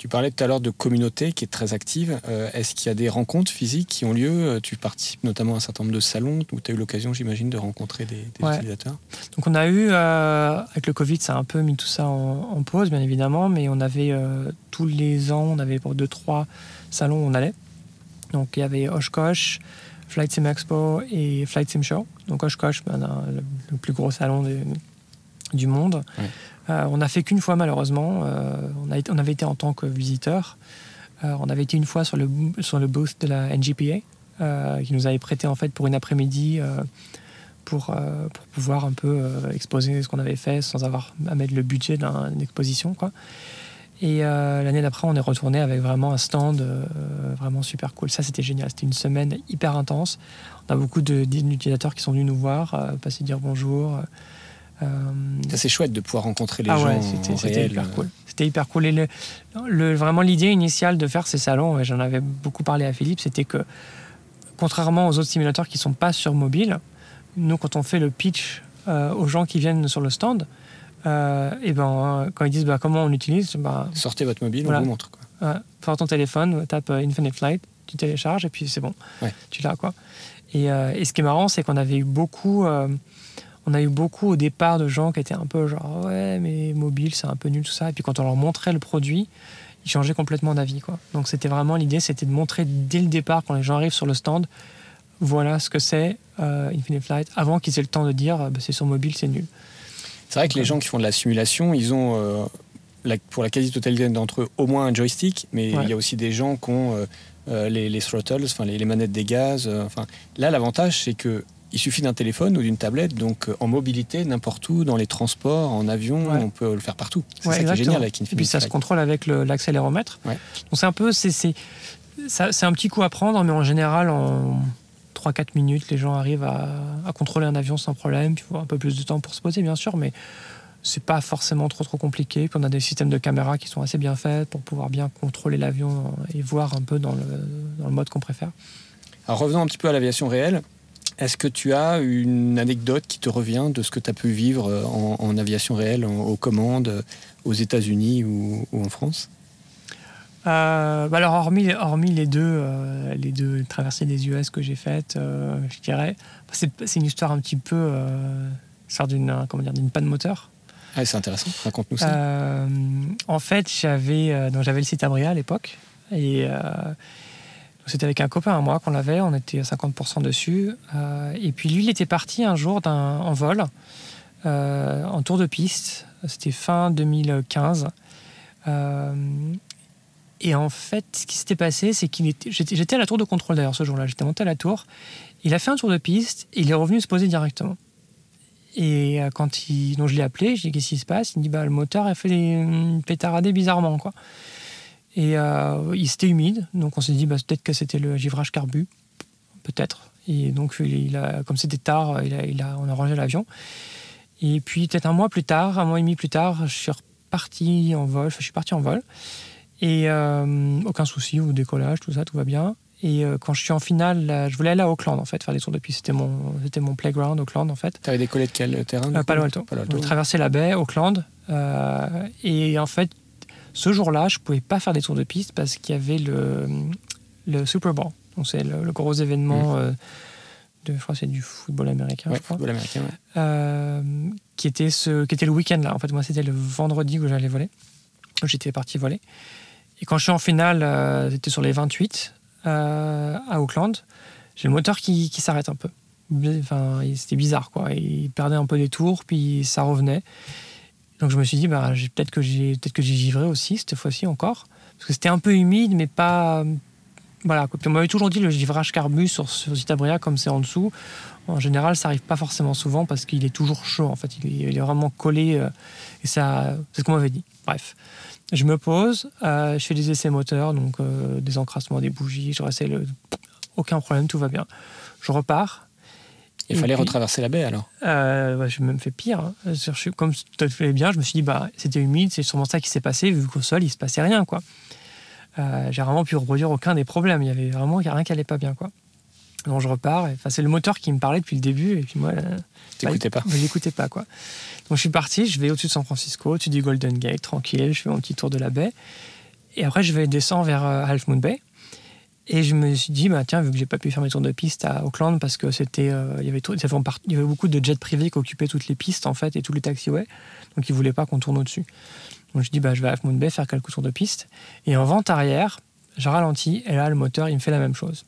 Tu parlais tout à l'heure de communauté qui est très active. Euh, est-ce qu'il y a des rencontres physiques qui ont lieu euh, Tu participes notamment à un certain nombre de salons où tu as eu l'occasion, j'imagine, de rencontrer des, utilisateurs? Donc on a eu, euh, avec le Covid, ça a un peu mis tout ça en, pause, bien évidemment, mais on avait tous les ans, on avait pour deux, trois salons où on allait. Donc il y avait Oshkosh, Flight Sim Expo et Flight Sim Show. Donc Oshkosh, ben, le, le, plus gros salon de, du monde. Euh, on n'a fait qu'une fois malheureusement. Euh, on, a on avait été en tant que visiteur. Euh, on avait été une fois sur le, sur le booth de la NGPA, qui nous avait prêté en fait pour une après-midi pour, pour pouvoir un peu exposer ce qu'on avait fait sans avoir à mettre le budget d'une exposition. Quoi. Et l'année d'après, on est retourné avec vraiment un stand vraiment super cool. Ça, c'était génial. C'était une semaine hyper intense. On a beaucoup d'utilisateurs qui sont venus nous voir, passer dire bonjour. Euh, c'est chouette de pouvoir rencontrer les ah gens. c'était hyper cool. C'était hyper cool. Et le, vraiment, l'idée initiale de faire ces salons, et j'en avais beaucoup parlé à Philippe, c'était que, contrairement aux autres simulateurs qui ne sont pas sur mobile, nous, quand on fait le pitch euh, aux gens qui viennent sur le stand, euh, et ben, quand ils disent bah, comment on utilise, bah, sortez votre mobile, on vous montre. Quoi. ton téléphone, tape Infinite Flight, tu télécharges et puis c'est bon, tu l'as. quoi. Et, et, ce qui est marrant, c'est qu'on avait eu beaucoup on a eu beaucoup au départ de gens qui étaient un peu genre ouais mais mobile c'est un peu nul tout ça et puis quand on leur montrait le produit ils changeaient complètement d'avis quoi. Donc c'était vraiment l'idée c'était de montrer dès le départ quand les gens arrivent sur le stand voilà ce que c'est euh, Infinite Flight avant qu'ils aient le temps de dire bah, c'est sur mobile c'est nul c'est vrai que les gens qui font de la simulation ils ont euh, pour la quasi-totalité d'entre eux au moins un joystick mais il y a aussi des gens qui ont euh, les, throttles enfin les, les, manettes des gaz enfin. Là l'avantage c'est que il suffit d'un téléphone ou d'une tablette, donc euh, en mobilité, n'importe où, dans les transports, en avion, on peut le faire partout. C'est ça qui est génial avec Infinity. Et puis ça se contrôle avec l'accéléromètre. donc c'est un peu, c'est un petit coup à prendre, mais en général, en 3-4 minutes, les gens arrivent à, contrôler un avion sans problème. il faut un peu plus de temps pour se poser, bien sûr, mais c'est pas forcément trop trop compliqué. Puis on a des systèmes de caméra qui sont assez bien faits pour pouvoir bien contrôler l'avion et voir un peu dans le, dans le mode qu'on préfère. Alors revenons un petit peu à l'aviation réelle. Est-ce que tu as une anecdote qui te revient de ce que tu as pu vivre euh, en, aviation réelle, aux commandes, euh, aux États-Unis ou, en France? Euh, bah alors hormis, hormis les deux, les deux traversées des US que j'ai faites, je dirais, c'est, une histoire un petit peu sort d'une comment dire d'une panne moteur. Ah, c'est intéressant. Raconte-nous ça. en fait, j'avais donc j'avais le site Abria à l'époque et c'était avec un copain à moi qu'on l'avait, on était à 50% dessus. Euh, et puis lui, il était parti un jour en vol, euh, en tour de piste. C'était fin 2015. Euh, et en fait, ce qui s'était passé, c'est qu'il était. J'étais à la tour de contrôle d'ailleurs ce jour-là. J'étais monté à la tour. Il a fait un tour de piste et il est revenu se poser directement. Et quand il, donc je l'ai appelé, je lui ai dit qu'est-ce qui se passe? Il me dit bah le moteur a fait des pétaradés bizarrement quoi. Et euh, il c'était humide, donc on s'est dit bah, peut-être que c'était le givrage carbu, peut-être. Et donc, il a, comme c'était tard, il a, il a, on a rangé l'avion. Et puis, peut-être un mois plus tard, un mois et demi plus tard, je suis reparti en vol. je suis parti en vol. Et euh, aucun souci au décollage, tout ça, tout va bien. Et euh, quand je suis en finale, je voulais aller à Auckland, en fait, faire des tours de piste. C'était mon, c'était mon playground, Auckland, en fait. Tu avais décollé de quel terrain Palo Alto. Palo Alto. traverser la baie, Auckland. et en fait, Ce jour-là, je pouvais pas faire des tours de piste parce qu'il y avait le, le Super Bowl. Donc c'est le, le gros événement euh, de, je crois c'est du football américain, Ouais, je crois. football américain. ouais. Euh, qui était ce, qui était le week-end là. En fait, moi, c'était le vendredi où j'allais voler. J'étais parti voler. Et quand je suis en finale, euh, c'était sur les 28 euh, à Auckland. J'ai le moteur qui, qui s'arrête un peu. Enfin, c'était bizarre quoi. Il perdait un peu des tours, puis ça revenait. Donc je me suis dit, bah, peut-être que j'ai peut-être que j'ai givré aussi cette fois-ci encore, parce que c'était un peu humide, mais pas voilà. Puis on m'avait toujours dit le givrage carbu sur sur Citabria comme c'est en dessous. En général, ça arrive pas forcément souvent parce qu'il est toujours chaud. En fait, il est vraiment collé euh, et ça, c'est ce qu'on m'avait dit. Bref, je me pose, euh, je fais des essais moteurs, donc euh, des encrassements, des bougies, je réessaye le, aucun problème, tout va bien. Je repars. Il Et fallait puis- retraverser la baie alors. Euh, ouais, j'ai même fait pire. hein. Je Comme tout allait bien, je me suis dit, bah, c'était humide, c'est sûrement ça qui s'est passé, vu qu'au sol, il se passait rien. quoi. Euh, j'ai vraiment pu reproduire aucun des problèmes. Il y avait vraiment rien qui allait pas bien. quoi. Donc je repars. Enfin, c'est le moteur qui me parlait depuis le début. Et puis moi, euh, T'écoutais pas. je l'écoutais pas. quoi. Donc je suis parti, je vais au-dessus de San Francisco, au-dessus du Golden Gate, tranquille. Je fais mon petit tour de la baie. Et après, je vais descendre vers euh, Half Moon Bay. Et je me suis dit, bah, tiens, vu que j'ai pas pu faire mes tours de piste à Auckland parce que c'était, euh, il y avait il y avait beaucoup de jets privés qui occupaient toutes les pistes en fait et tous les taxiways, donc ils voulaient pas qu'on tourne au-dessus. Donc je dis, bah, je vais à Half Moon Bay faire quelques tours de piste. Et en vente arrière, je ralentis et là le moteur il me fait la même chose.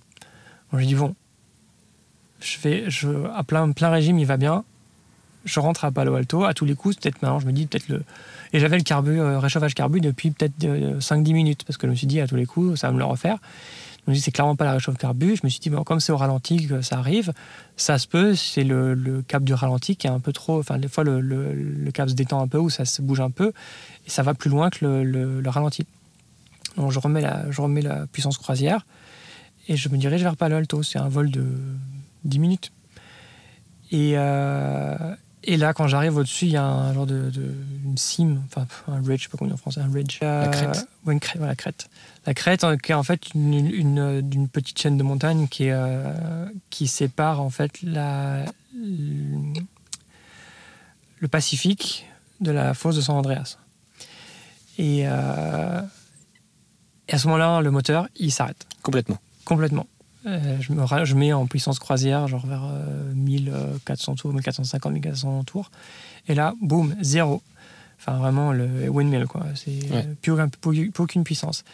Donc je dis bon, je fais, je, à plein, plein régime il va bien. Je rentre à Palo Alto à tous les coups, peut-être maintenant je me dis peut-être le et j'avais le carbu, euh, réchauffage carbu depuis peut-être euh, 5-10 minutes parce que je me suis dit à tous les coups ça va me le refaire. Me c'est clairement pas la réchauffe carbu. Je me suis dit bon, comme c'est au ralenti que ça arrive, ça se peut, c'est le, le cap du ralenti qui est un peu trop. Enfin, des fois le, le- cap se détend un peu ou ça se bouge un peu et ça va plus loin que le ralenti. Donc je remets, la, je remets la puissance croisière et je me dirige vers Palo Alto. C'est un vol de 10 minutes. Et, euh, et là, quand j'arrive au-dessus, il y a un genre de, de- une cime, enfin un ridge, je sais pas comment on dit en français, un ridge. La crête. Ouais, une crête, voilà, crête. La crête, euh, qui est en fait une, une- d'une petite chaîne de montagne qui, est, euh, qui sépare en fait la, le, le Pacifique de la fosse de San Andreas. Et, euh, et à ce moment-là, le moteur, il s'arrête Complètement. complètement. Euh, je, me, ra- je mets en puissance croisière, genre vers euh, 1400 tours, 1450, 1400 tours. Et là, boum, zéro. Enfin, vraiment, le windmill, quoi. C'est Ouais. euh, plus, aucun- plus- plus aucune puissance.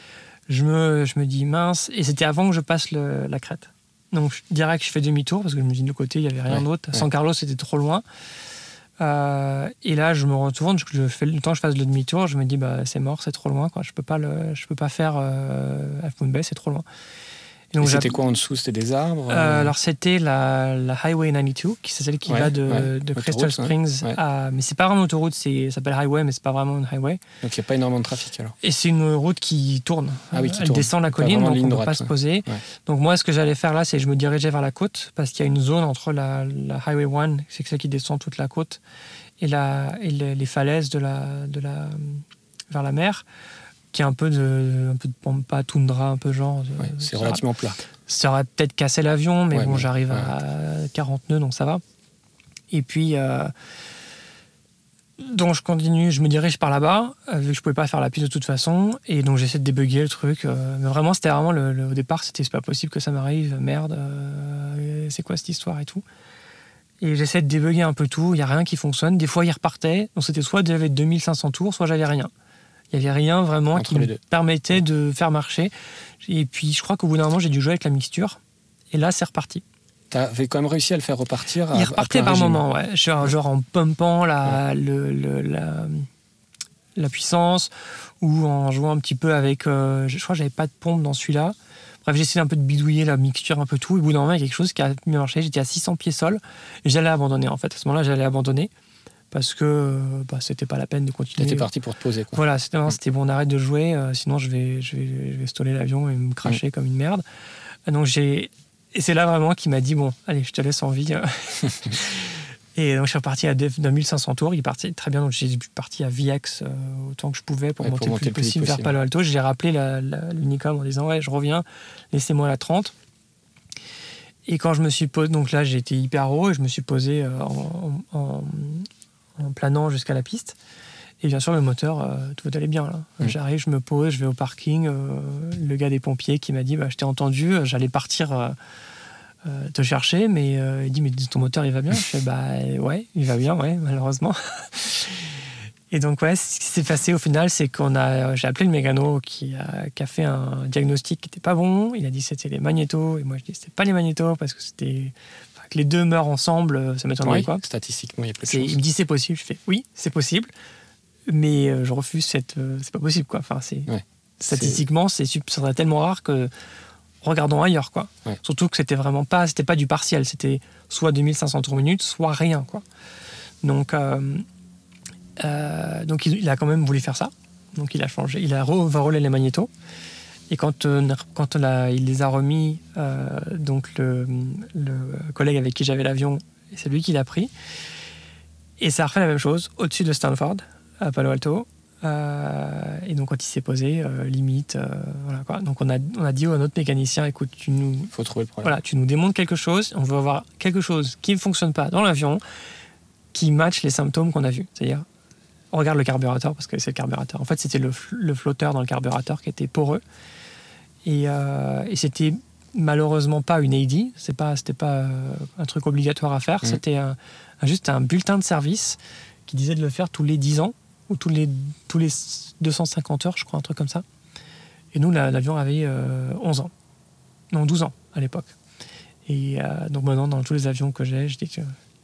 Je me, je me dis mince, et c'était avant que je passe le- la crête. Donc, je dirais que je fais demi-tour parce que je me dis de côté, il n'y avait rien Ouais, d'autre. San Carlos, c'était trop loin. Euh, et là, je me retourne, je, je fais le temps que je fasse le demi-tour, je me dis bah c'est mort, c'est trop loin, quoi. Je peux pas le, je peux pas faire euh, Half Moon Bay, c'est trop loin. Donc, c'était quoi en dessous? C'était des arbres euh, alors c'était la, la Highway 92, qui c'est celle qui Ouais, va de, ouais. de Crystal. Springs Ouais. à, mais c'est pas vraiment une autoroute, c'est, ça s'appelle Highway, mais c'est pas vraiment une highway. Donc il n'y a pas énormément de trafic alors? Et c'est une route qui tourne. Ah oui, qui Elle tourne. descend la colline, donc on ne peut pas se poser. Donc moi, ce que j'allais faire là, c'est que je me dirigeais vers la côte, parce qu'il y a une zone entre la, la Highway 1, c'est celle qui descend toute la côte, et, la, et les, les falaises de la, de la, vers la mer, qui est un peu de, un peu de pampa, toundra, un peu genre. Ouais, c'est relativement plat. ça aurait peut-être cassé l'avion, mais Ouais, bon, j'arrive ouais. à 40 nœuds, donc ça va. Et puis, euh, donc je continue, je me dirige par là-bas, euh, vu que je pouvais pas faire la piste de toute façon, et donc j'essaie de débugger le truc. euh, mais vraiment, c'était vraiment le, le- au départ, c'était c'est pas possible que ça m'arrive, merde, euh, c'est quoi cette histoire et tout. Et j'essaie de débugger un peu tout, il y a rien qui fonctionne. Des fois, il repartait, donc c'était soit j'avais 2500 tours, soit j'avais rien. Il y avait rien vraiment Entre qui me permettait de faire marcher. Et puis, je crois qu'au bout d'un moment, j'ai dû jouer avec la mixture. Et là, c'est reparti. Tu avais quand même réussi à le faire repartir Il à repartait par régime. moment, ouais. Genre, genre en pumpant la, le- le- la, la puissance ou en jouant un petit peu avec. euh, je crois que j'avais pas de pompe dans celui-là. Bref, j'ai essayé un peu de bidouiller la mixture, un peu tout. Et au bout d'un moment, il y a quelque chose qui a mieux marché. J'étais à 600 pieds sol. Et j'allais abandonner, en fait. À ce moment-là, j'allais abandonner parce que euh, bah, c'était pas la peine de continuer. T'étais parti pour te poser. Quoi. Voilà, c'était c'était bon, on arrête de jouer, euh, sinon je vais, je vais, je vais stoller l'avion et me Mm. cracher comme une merde. Euh, Donc j'ai, et c'est là vraiment qu'il m'a dit bon, allez, je te laisse en vie. et donc je suis reparti à 2500 tours, il est parti très bien, donc j'ai parti à VX euh, autant que je pouvais pour Ouais, monter pour le plus monter le plus vite possible vers. Palo Alto. J'ai rappelé la- la- l'Unicom en disant ouais, je reviens, laissez-moi la 30. Et quand je me suis posé, donc là j'ai été hyper haut et je me suis posé en, en- en planant jusqu'à la piste. Et bien sûr, le moteur, euh, tout allait bien. Là. Mm. J'arrive, je me pose, je vais au parking. euh, le gars des pompiers qui m'a dit bah, Je t'ai entendu, euh, j'allais partir euh, te chercher, mais il dit Mais ton moteur, il va bien? Je fais Bah ouais, il va bien, ouais, malheureusement. Et donc, ouais, ce qui s'est passé au final, c'est qu'on a, j'ai appelé le mécano qui a, qui a fait un diagnostic qui n'était pas bon. Il a dit que c'était les magnétos. Et moi, je dis c'était pas les magnétos parce que c'était. Que les deux meurent ensemble, euh, ça m'étonnerait, Oui, quoi. statistiquement, il y a plus de il me dit c'est possible. Je fais oui, c'est possible, mais euh, je refuse cette. euh, c'est pas possible quoi. Enfin, c'est Ouais. statistiquement, c'est ça serait tellement rare que regardons ailleurs quoi. Ouais. Surtout que c'était vraiment pas, c'était pas du partiel, c'était soit 2500 tours minutes, soit rien quoi. Donc, donc il, il a quand même voulu faire ça. Donc il a changé, il a overroulé les magnétos. Et quand, euh, il les a remis, euh, donc le, le collègue avec qui j'avais l'avion, c'est lui qui l'a pris. Et ça a refait la même chose au-dessus de Stanford, à Palo Alto. Euh, et donc quand il s'est posé, euh, limite, voilà quoi. Donc on a, on a dit à notre mécanicien, écoute, tu nous, faut trouver le problème. voilà, tu nous démontres quelque chose, on veut avoir quelque chose qui ne fonctionne pas dans l'avion, qui matche les symptômes qu'on a vus. C'est-à-dire, on regarde le carburateur, parce que c'est le carburateur. En fait, c'était le flotteur dans le carburateur qui était poreux. Et, euh, et c'était malheureusement pas une AD, c'est pas, c'était pas euh, un truc obligatoire à faire, Mhm. c'était un- un- juste un bulletin de service qui disait de le faire tous les 10 ans, ou tous les, tous les 250 heures, je crois, un truc comme ça. Et nous, la- l'avion avait euh, 11 ans. Non, 12 ans à l'époque. Et euh, donc maintenant, dans tous les avions que j'ai, je dis que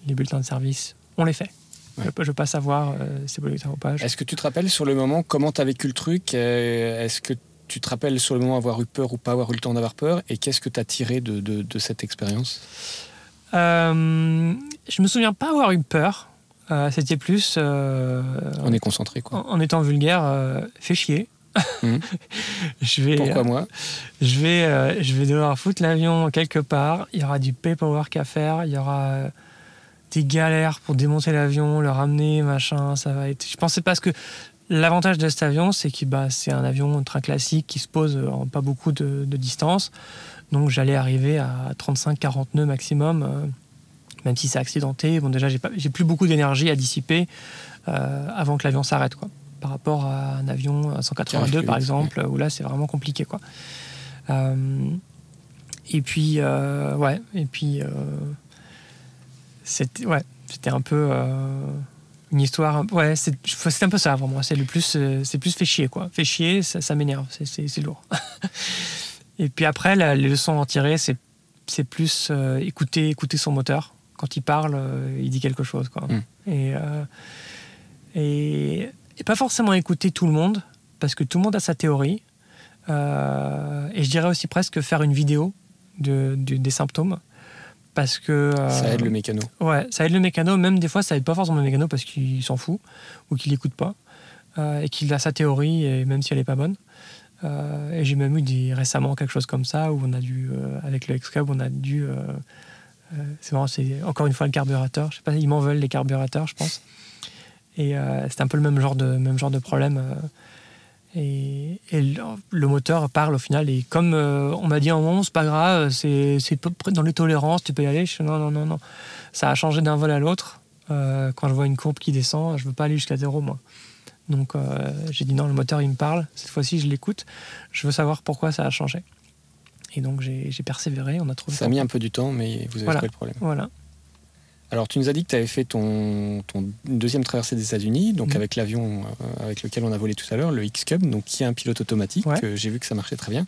les bulletins de service, on les fait. Ouais. Je ne veux pas savoir euh, si c'est obligatoire ou pas. Je- Est-ce que tu te rappelles sur le moment comment tu as vécu le truc? Euh, Est-ce que tu te rappelles sur le moment avoir eu peur ou pas avoir eu le temps d'avoir peur Et qu'est-ce que tu as tiré de, de- de cette expérience? Euh, je me souviens pas avoir eu peur. Euh, C'était plus, euh, On est concentré quoi. en, en étant vulgaire, euh, fait chier. Mhm. je vais, Pourquoi moi? je vais, euh, je vais devoir foutre l'avion quelque part. Il y aura du paperwork à faire. Il y aura euh, des galères pour démonter l'avion, le ramener, machin. Ça va être. Je pensais parce que l'avantage de cet avion, c'est que bah, c'est un avion, train classique qui se pose en pas beaucoup de, de distance. Donc j'allais arriver à 35-40 nœuds maximum. euh, même si c'est accidenté, bon déjà j'ai plus beaucoup d'énergie à dissiper euh, avant que l'avion s'arrête quoi. Par rapport à un avion à 182 plus par exemple, où là c'est vraiment compliqué quoi. Euh, et puis euh, ouais, et puis euh, c'était ouais, un peu euh, une histoire. Ouais, c'est c'est un peu ça vraiment. C'est le plus, euh, c'est plus fait chier quoi. Fait chier, ça, ça m'énerve. C'est- C'est c'est lourd. et puis après, la, les leçons à en tirer, c'est c'est plus euh, écouter, écouter son moteur. Quand il parle, euh, il dit quelque chose. Quoi. Mm. Et, euh, et, et pas forcément écouter tout le monde, parce que tout le monde a sa théorie. Et je dirais aussi presque faire une vidéo de, des symptômes. Parce que. euh, Ça aide le mécano. Ouais, ça aide le mécano. Même des fois, ça aide pas forcément le mécano parce qu'il s'en fout ou qu'il écoute pas euh, et qu'il a sa théorie, et même si elle est pas bonne. Euh, et j'ai même eu des, récemment quelque chose comme ça où on a dû, euh, avec le X-Cub, on a dû. euh, euh, c'est marrant, c'est encore une fois le carburateur. Je sais pas, ils m'en veulent les carburateurs, je pense. Et euh, c'est un peu le même genre de, même genre de problème. Euh, et, et le, le moteur parle au final. Et comme euh, on m'a dit en moment, c'est pas grave, c'est c'est dans les tolérances, tu peux y aller. Je suis non, non, non, non. Ça a changé d'un vol à l'autre. Euh, quand je vois une courbe qui descend, je veux pas aller jusqu'à zéro, moi. Donc euh, j'ai dit non, le moteur il me parle. Cette fois-ci, je l'écoute. Je veux savoir pourquoi ça a changé. Et donc j'ai j'ai persévéré. On a trouvé. Ça a mis un peu du temps, mais vous avez Voilà. trouvé le problème. Voilà. Alors, tu nous as dit que tu avais fait ton, ton deuxième traversée des États-Unis, donc Mhm. avec l'avion euh, avec lequel on a volé tout à l'heure, le X-Cub, donc qui a un pilote automatique. Ouais. J'ai vu que ça marchait très bien.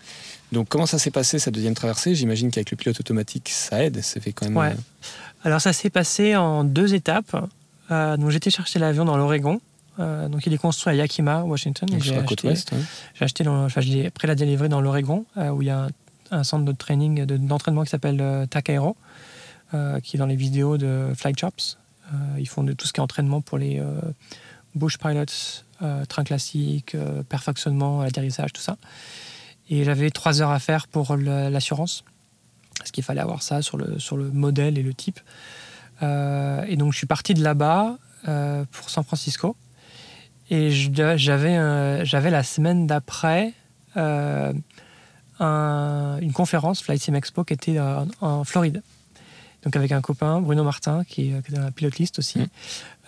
Donc, comment ça s'est passé cette deuxième traversée? J'imagine qu'avec le pilote automatique, ça aide. Ça fait quand même. Ouais. euh, Alors ça s'est passé en deux étapes. Euh, donc j'étais chercher l'avion dans l'Oregon. Euh, donc il est construit à Yakima, Washington. donc, j'ai acheté- ouais. J'ai acheté, dans- enfin, je l'ai pris la délivrée dans l'Oregon, euh, où il y a un, un centre de training, de- d'entraînement qui s'appelle TAC Aero, euh, qui est dans les vidéos de Flight Shops. Euh, ils font tout ce qui est entraînement pour les euh, bush pilots, euh, train classique, euh, perfectionnement, atterrissage, tout ça. Et j'avais trois heures à faire pour l'assurance, parce qu'il fallait avoir ça sur le, sur le modèle et le type. Euh, et donc je suis parti de là-bas euh, pour San Francisco. Et j'avais euh, la semaine d'après euh, un- une conférence, Flight Sim Expo, qui était en Floride. Donc avec un copain, Bruno Martin, qui est, qui est dans la pilote list aussi, Mhm.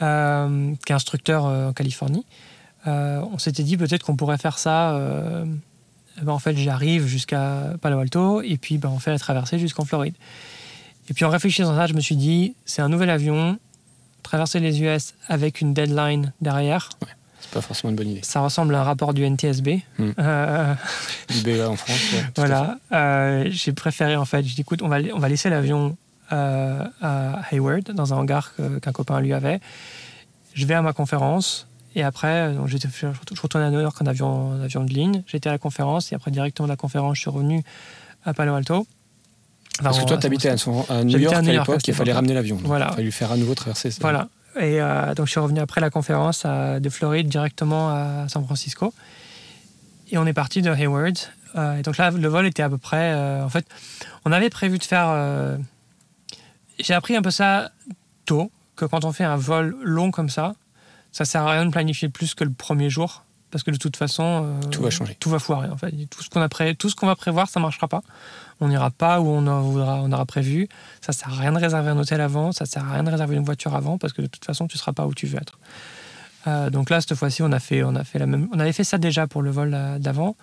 euh, qui est instructeur euh, en Californie. Euh, on s'était dit peut-être qu'on pourrait faire ça. euh, ben, en fait, j'arrive jusqu'à Palo Alto et puis ben, on fait la traversée jusqu'en Floride. Et puis en réfléchissant à ça, je me suis dit, c'est un nouvel avion, traverser les US avec une deadline derrière, C'est pas forcément une bonne idée. ça ressemble à un rapport du NTSB. Hmm. Euh, Du BEA en France. ouais, voilà, Euh, j'ai préféré en fait, j'ai dit écoute, on va, on va laisser l'avion euh, à Hayward, dans un hangar qu'un copain lui avait. Je vais à ma conférence et après, donc je retournais à New York en avion, en avion de ligne. J'étais à la conférence et après, directement de la conférence, je suis revenu à Palo Alto. Enfin, Parce que toi, tu habitais à, New York à à New York à l'époque, il fallait ramener l'avion. Voilà. Il fallait lui faire à nouveau traverser. ça. Voilà. Et euh, donc, je suis revenu après la conférence à- de Floride directement à San Francisco. Et on est parti de Hayward. Euh, et donc là, le vol était à peu près. euh, en fait, on avait prévu de faire. J'ai appris un peu ça tôt, que quand on fait un vol long comme ça, ça sert à rien de planifier plus que le premier jour. Parce que de toute façon. euh, Tout va changer. Tout va foirer, en fait. Tout ce qu'on a pré- tout ce qu'on va prévoir, ça ne marchera pas. On n'ira pas où on, en voudra- on aura prévu. Ça sert à rien de réserver un hôtel avant, ça sert à rien de réserver une voiture avant, parce que de toute façon, tu ne seras pas où tu veux être. Euh, donc là, cette fois-ci, on a fait, on a fait la même. On avait fait ça déjà pour le vol euh, d'avant,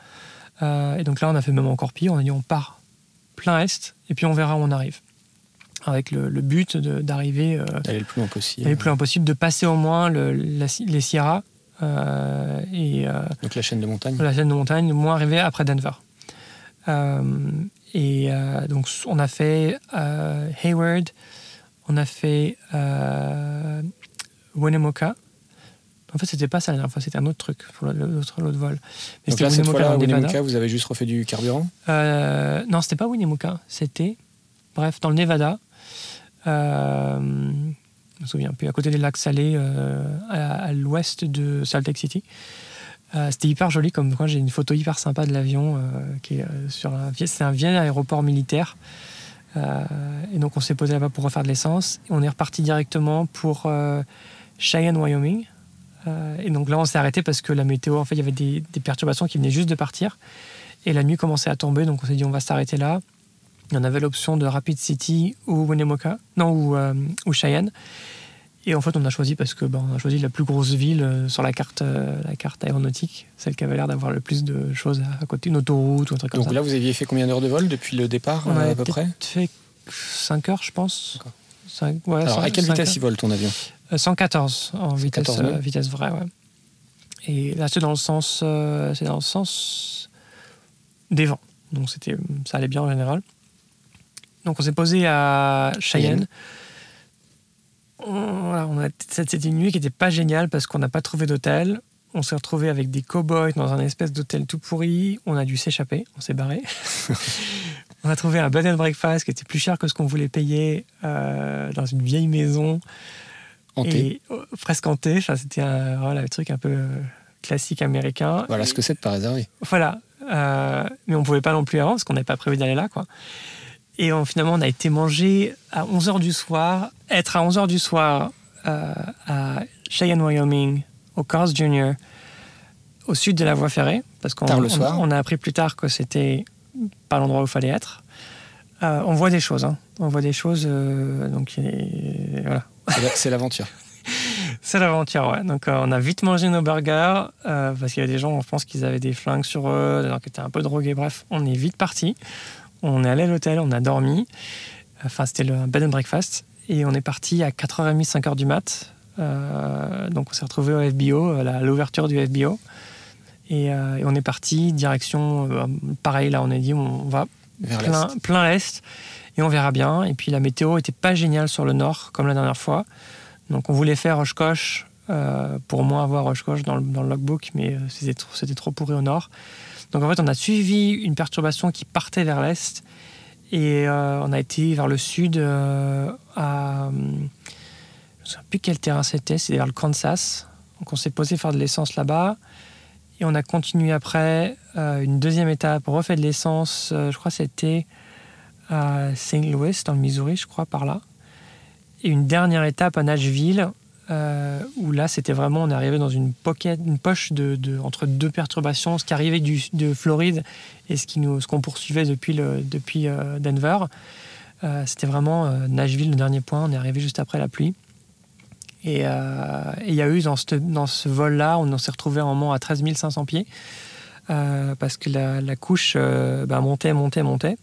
Euh, et donc là, on a fait même encore pire. On a dit, on part plein est, et puis on verra où on arrive, avec le, le but d'arriver, euh, D'aller le plus loin possible. le plus loin possible, de passer au moins le- la- les Sierras euh, et euh, Donc la chaîne de montagne. la chaîne de montagne, au moins arriver après Denver. Euh, et donc, on a fait Hayward, on a fait Winnemucca. En fait, c'était pas ça la dernière fois, c'était un autre truc pour le- l'autre vol. Mais Donc c'était là, cette fois-là, le. Winnemucca, vous avez juste refait du carburant? Euh, non, c'était pas Winnemucca, c'était, bref, dans le Nevada. Euh, je me souviens plus, à côté des lacs salés, euh, à, l'ouest de Salt Lake City. Euh, c'était hyper joli, comme moi j'ai une photo hyper sympa de l'avion qui est sur un, c'est un vieil aéroport militaire. Et donc on s'est posé là-bas pour refaire de l'essence. On est reparti directement pour Cheyenne, Wyoming. Et donc là on s'est arrêté parce que la météo, en fait, il y avait des, des perturbations qui venaient juste de partir. Et la nuit commençait à tomber, donc on s'est dit on va s'arrêter là. Et on avait l'option de Rapid City ou Winnemucca, non, ou, euh, ou Cheyenne. Et en fait, on a choisi parce que ben, on a choisi la plus grosse ville euh, sur la carte, euh, la carte aéronautique, celle qui avait l'air d'avoir le plus de choses à, à côté, une autoroute ou un truc comme Donc ça. là, vous aviez fait combien d'heures de vol depuis le départ, on euh, à peu près fait 5 heures, je pense. Ouais, Alors, à quelle vitesse il vole ton avion Euh, 114 en vitesse, 114 euh, nœuds. vitesse vraie, ouais. Et là, c'est dans le sens, euh, c'est dans le sens des vents. Donc c'était, ça allait bien en général. Donc on s'est posé à Cheyenne. On- C'était une nuit qui n'était pas géniale parce qu'on n'a pas trouvé d'hôtel. On s'est retrouvé avec des cow-boys dans un espèce d'hôtel tout pourri. On a dû s'échapper, on s'est barré. on a trouvé un bed and breakfast qui était plus cher que ce qu'on voulait payer euh, dans une vieille maison. Hanté. Et euh, presque hanté. Enfin, C'était un voilà, truc un peu euh, classique américain. Voilà Et- ce que c'est de pas réserver. Voilà. Euh, mais on pouvait pas non plus avant parce qu'on n'avait pas prévu d'aller là. Quoi. Et on- finalement, on a été mangé à 11h du soir. Être à 11h du soir euh, à Cheyenne, Wyoming, au Carl's Jr., au sud de la voie ferrée. Parce qu'on on- on a appris plus tard que c'était pas l'endroit où il fallait être. Euh, on voit des choses. hein. On voit des choses. euh, donc, et voilà. C'est la- C'est l'aventure. C'est l'aventure, ouais. Donc, euh, on a vite mangé nos burgers euh, parce qu'il y a des gens, on pense qu'ils avaient des flingues sur eux, alors qu'ils étaient un peu drogués. Bref, on est vite parti. On est allé à l'hôtel, on a dormi. Enfin, c'était le bed and breakfast. Et on est parti à 4h30, 5h du mat. Euh, donc, on s'est retrouvé au FBO, euh, à l'ouverture du FBO. Et, euh, et on est parti direction, euh, pareil, là, on a dit, on va Vers plein, l'est. plein l'est et on verra bien. Et puis la météo était pas géniale sur le nord comme la dernière fois. Donc on voulait faire euh, pour moins avoir Oshkosh dans le, dans le logbook, mais euh, c'était trop, c'était trop pourri au nord. Donc en fait on a suivi une perturbation qui partait vers l'est et euh, on a été vers le sud euh, à... Je ne sais plus quel terrain c'était, c'était vers le Kansas. Donc on s'est posé faire de l'essence là-bas. Et on a continué après euh, une deuxième étape, on refait de l'essence, je crois c'était à St. Louis, dans le Missouri, je crois, par là. Et une dernière étape à Nashville, euh, où là, c'était vraiment, on arrivé dans une poche de, entre deux perturbations, ce qui arrivait de Floride et ce qu'on poursuivait depuis, euh, Denver. C'était vraiment Nashville, le dernier point. On est arrivé juste après la pluie. Et il y a eu dans ce, vol-là, on s'est retrouvé un moment à 13 500 pieds. parce que la, couche bah, montait, montait, montait.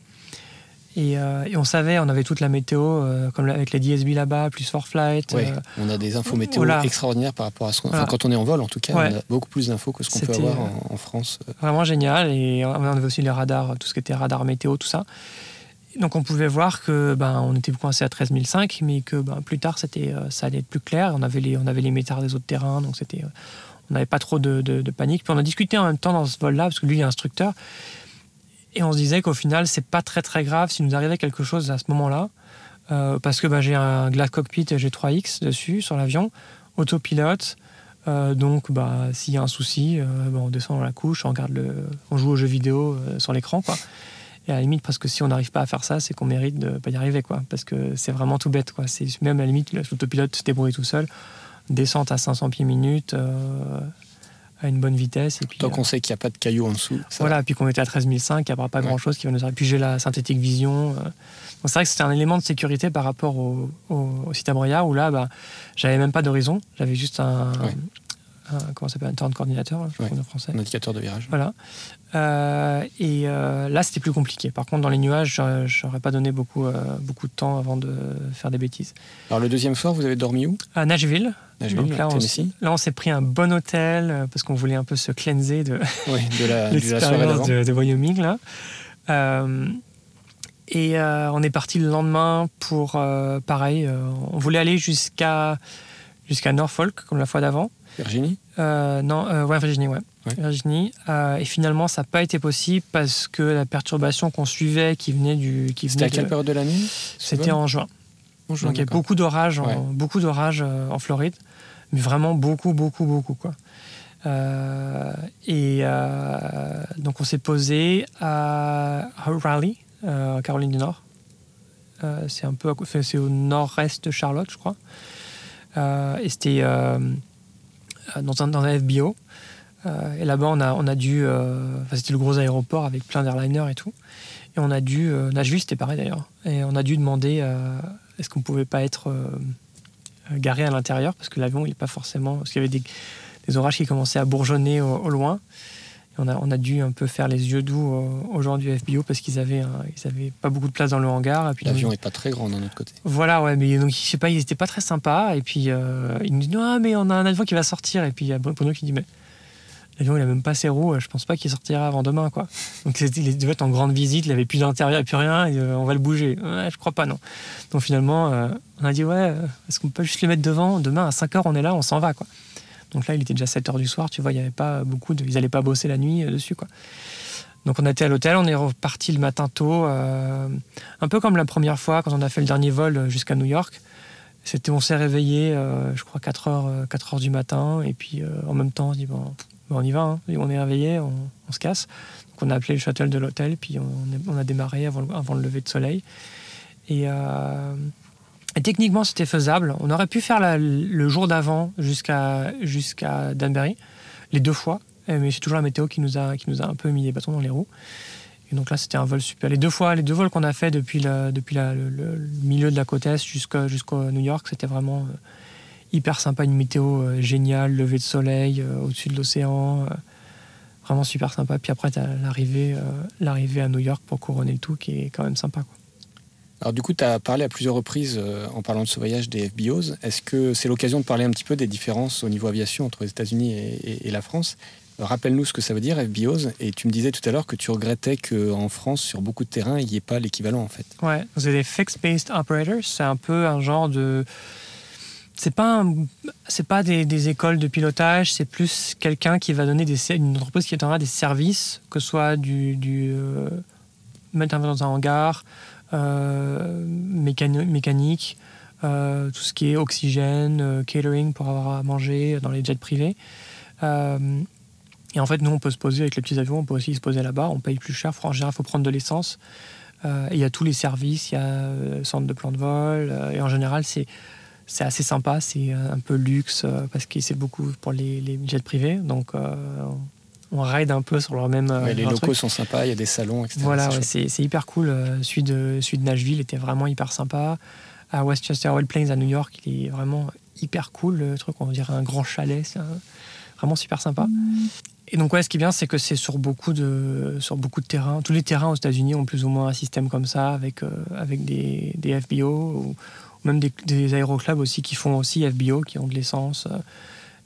Euh, et, on savait, on avait toute la météo, euh, comme avec les DSB là-bas, plus Forflight. Ouais, euh, on a des infos météo extraordinaires par rapport à ce qu'on. Enfin, quand on est en vol, en tout cas, on a beaucoup plus d'infos que ce qu'on peut avoir en, France. Vraiment génial. Et on avait aussi les radars, tout ce qui était radar météo, tout ça. Donc on pouvait voir que ben, on était coincé à 13 500, mais que ben, plus tard, c'était, ça allait être plus clair. On avait les, on avait les métars des autres terrains, donc c'était, on n'avait pas trop de, de, panique. Puis on a discuté en même temps dans ce vol-là, parce que lui, il est instructeur. Et on se disait qu'au final, c'est pas très très grave s'il nous arrivait quelque chose à ce moment-là. Euh, parce que bah, j'ai un glass cockpit G3X dessus sur l'avion, autopilote. Euh, donc, bah, s'il y a un souci, euh, bah, on descend dans la couche, on, regarde le, on joue aux jeux vidéo sur l'écran. Quoi. Et à la limite, parce que si on n'arrive pas à faire ça, c'est qu'on mérite de pas y arriver. Parce que c'est vraiment tout bête. Quoi. C'est même à la limite, l'autopilote se débrouille tout seul. Descente à 500 pieds minute, à une bonne vitesse. Et puis, Tant qu'on euh, sait qu'il n'y a pas de cailloux en dessous. Voilà, puis qu'on était à 13 500, il n'y aura pas grand-chose qui va nous arriver. Puis j'ai la synthétique vision. Euh. c'est vrai que c'était un élément de sécurité par rapport au, au, site à où là, bah, j'avais même pas d'horizon. J'avais juste un, comment s'appelle un turn coordinateur, je crois en français. Un indicateur de virage. Voilà. Euh, et là, c'était plus compliqué. Par contre, dans les nuages, j'aurais pas donné beaucoup, beaucoup de temps avant de faire des bêtises. Alors, le deuxième soir, vous avez dormi où? À Nashville. Donc là, on, s'est pris un bon hôtel euh, parce qu'on voulait un peu se cleanser de, de l'expérience de, de, Wyoming. Là. Euh, et euh, on est parti le lendemain pour, pareil, on voulait aller jusqu'à jusqu'à Norfolk, comme la fois d'avant. Virginie? Non, ouais, Virginie, ouais. Virginie. et finalement, ça n'a pas été possible parce que la perturbation qu'on suivait, qui venait du... C'était à quelle période de l'année C'était en juin. Donc il y a beaucoup d'orages, beaucoup d'orages en Floride mais vraiment beaucoup, beaucoup, beaucoup. Quoi. Euh, et euh, donc on s'est posé à Raleigh, euh, Caroline du Nord. c'est un peu, c'est au nord-est de Charlotte, je crois. et c'était dans un, dans un FBO. et là-bas, on a, on a dû. c'était le gros aéroport avec plein d'airliners et tout. Et on a dû. Nashville, c'était pareil d'ailleurs. Et on a dû demander est-ce qu'on pouvait pas être euh, garé à l'intérieur? Parce que l'avion, il n'est pas forcément. Parce qu'il y avait des, orages qui commençaient à bourgeonner au, loin. On, a, on a dû un peu faire les yeux doux aux, gens du FBO parce qu'ils avaient, ils avaient pas beaucoup de place dans le hangar. L'avion n'est pas très grand d'un autre côté. Voilà, ouais, mais donc, je sais pas, ils n'étaient pas très sympas. Et puis, euh, ils nous disent Non, mais on a un avion qui va sortir. Et puis, il y a Bruno qui dit Mais L'avion, il a même pas ses roues. Je pense pas qu'il sortira avant demain, quoi. Donc, il devait être en grande visite. Il avait plus d'intérieur, plus rien. Et, euh, on va le bouger. Ouais, je crois pas, non. Donc, finalement, euh, on a dit Ouais, euh, est-ce qu'on peut juste le mettre devant? Demain, à 5 h on est là, on s'en va, quoi. Donc là, il était déjà 7 h du soir. Tu vois, il y avait pas beaucoup de. Ils allaient pas bosser la nuit dessus, quoi. Donc, on était à l'hôtel. On est reparti le matin tôt. un peu comme la première fois, quand on a fait le dernier vol jusqu'à New York. On s'est réveillé, je crois, 4 h 4 heures du matin. Et puis, en même temps, on dit Bon on y va, hein. on est réveillé, on, se casse. Donc on a appelé le shuttle de l'hôtel, puis on, a démarré avant, le lever de soleil. Euh, techniquement, c'était faisable. On aurait pu faire le jour d'avant jusqu'à jusqu'à Danbury, les deux fois, mais c'est toujours la météo qui nous, a, un peu mis les bâtons dans les roues. Et donc là, c'était un vol super. Les deux fois, les deux vols qu'on a fait depuis, le, milieu de la côte est jusqu'au New York, c'était vraiment euh, hyper sympa, une météo euh, géniale, lever de soleil euh, au-dessus de l'océan. Vraiment super sympa. Puis après, l'arrivée, à New York pour couronner le tout, qui est quand même sympa. Alors du coup, tu as parlé à plusieurs reprises en parlant de ce voyage des FBOs. Est-ce que c'est l'occasion de parler un petit peu des différences au niveau aviation entre les États-Unis et, la France? Rappelle-nous ce que ça veut dire FBOs. Et tu me disais tout à l'heure que tu regrettais qu'en France, sur beaucoup de terrains, il n'y ait pas l'équivalent en fait. Ouais, c'est des Fixed Based Operators. C'est un peu un genre de c'est pas c'est pas des, écoles de pilotage, c'est plus quelqu'un qui va donner des une entreprise qui des services, que ce soit du, euh, mettre dans un hangar, euh, mécanique, euh, tout ce qui est oxygène, catering pour avoir à manger dans les jets privés. et en fait, nous, on peut se poser avec les petits avions, on peut aussi se poser là-bas. On paye plus cher. En général, il faut prendre de l'essence. il y a tous les services, il y a centre de plan de vol. et en général, c'est c'est assez sympa, c'est euh, un peu luxe euh, parce que c'est beaucoup pour les, jets privés. Donc, euh, on ride un peu sur leur même. Ouais, les leur locaux truc. sont sympas, il y a des salons, etc. Voilà, C'est ouais, hyper cool. Euh, Celui de, celui de Nashville était vraiment hyper sympa. À Westchester Wild Plains à New York, il est vraiment hyper cool. Le truc, on dirait un grand chalet. C'est vraiment super sympa. Et donc, ouais, ce qui est bien, c'est que c'est sur beaucoup de, sur beaucoup de terrains. Tous les terrains aux États-Unis ont plus ou moins un système comme ça, avec, euh, avec des, des FBO ou, ou même des, des aéroclubs aussi qui font aussi FBO, qui ont de l'essence euh,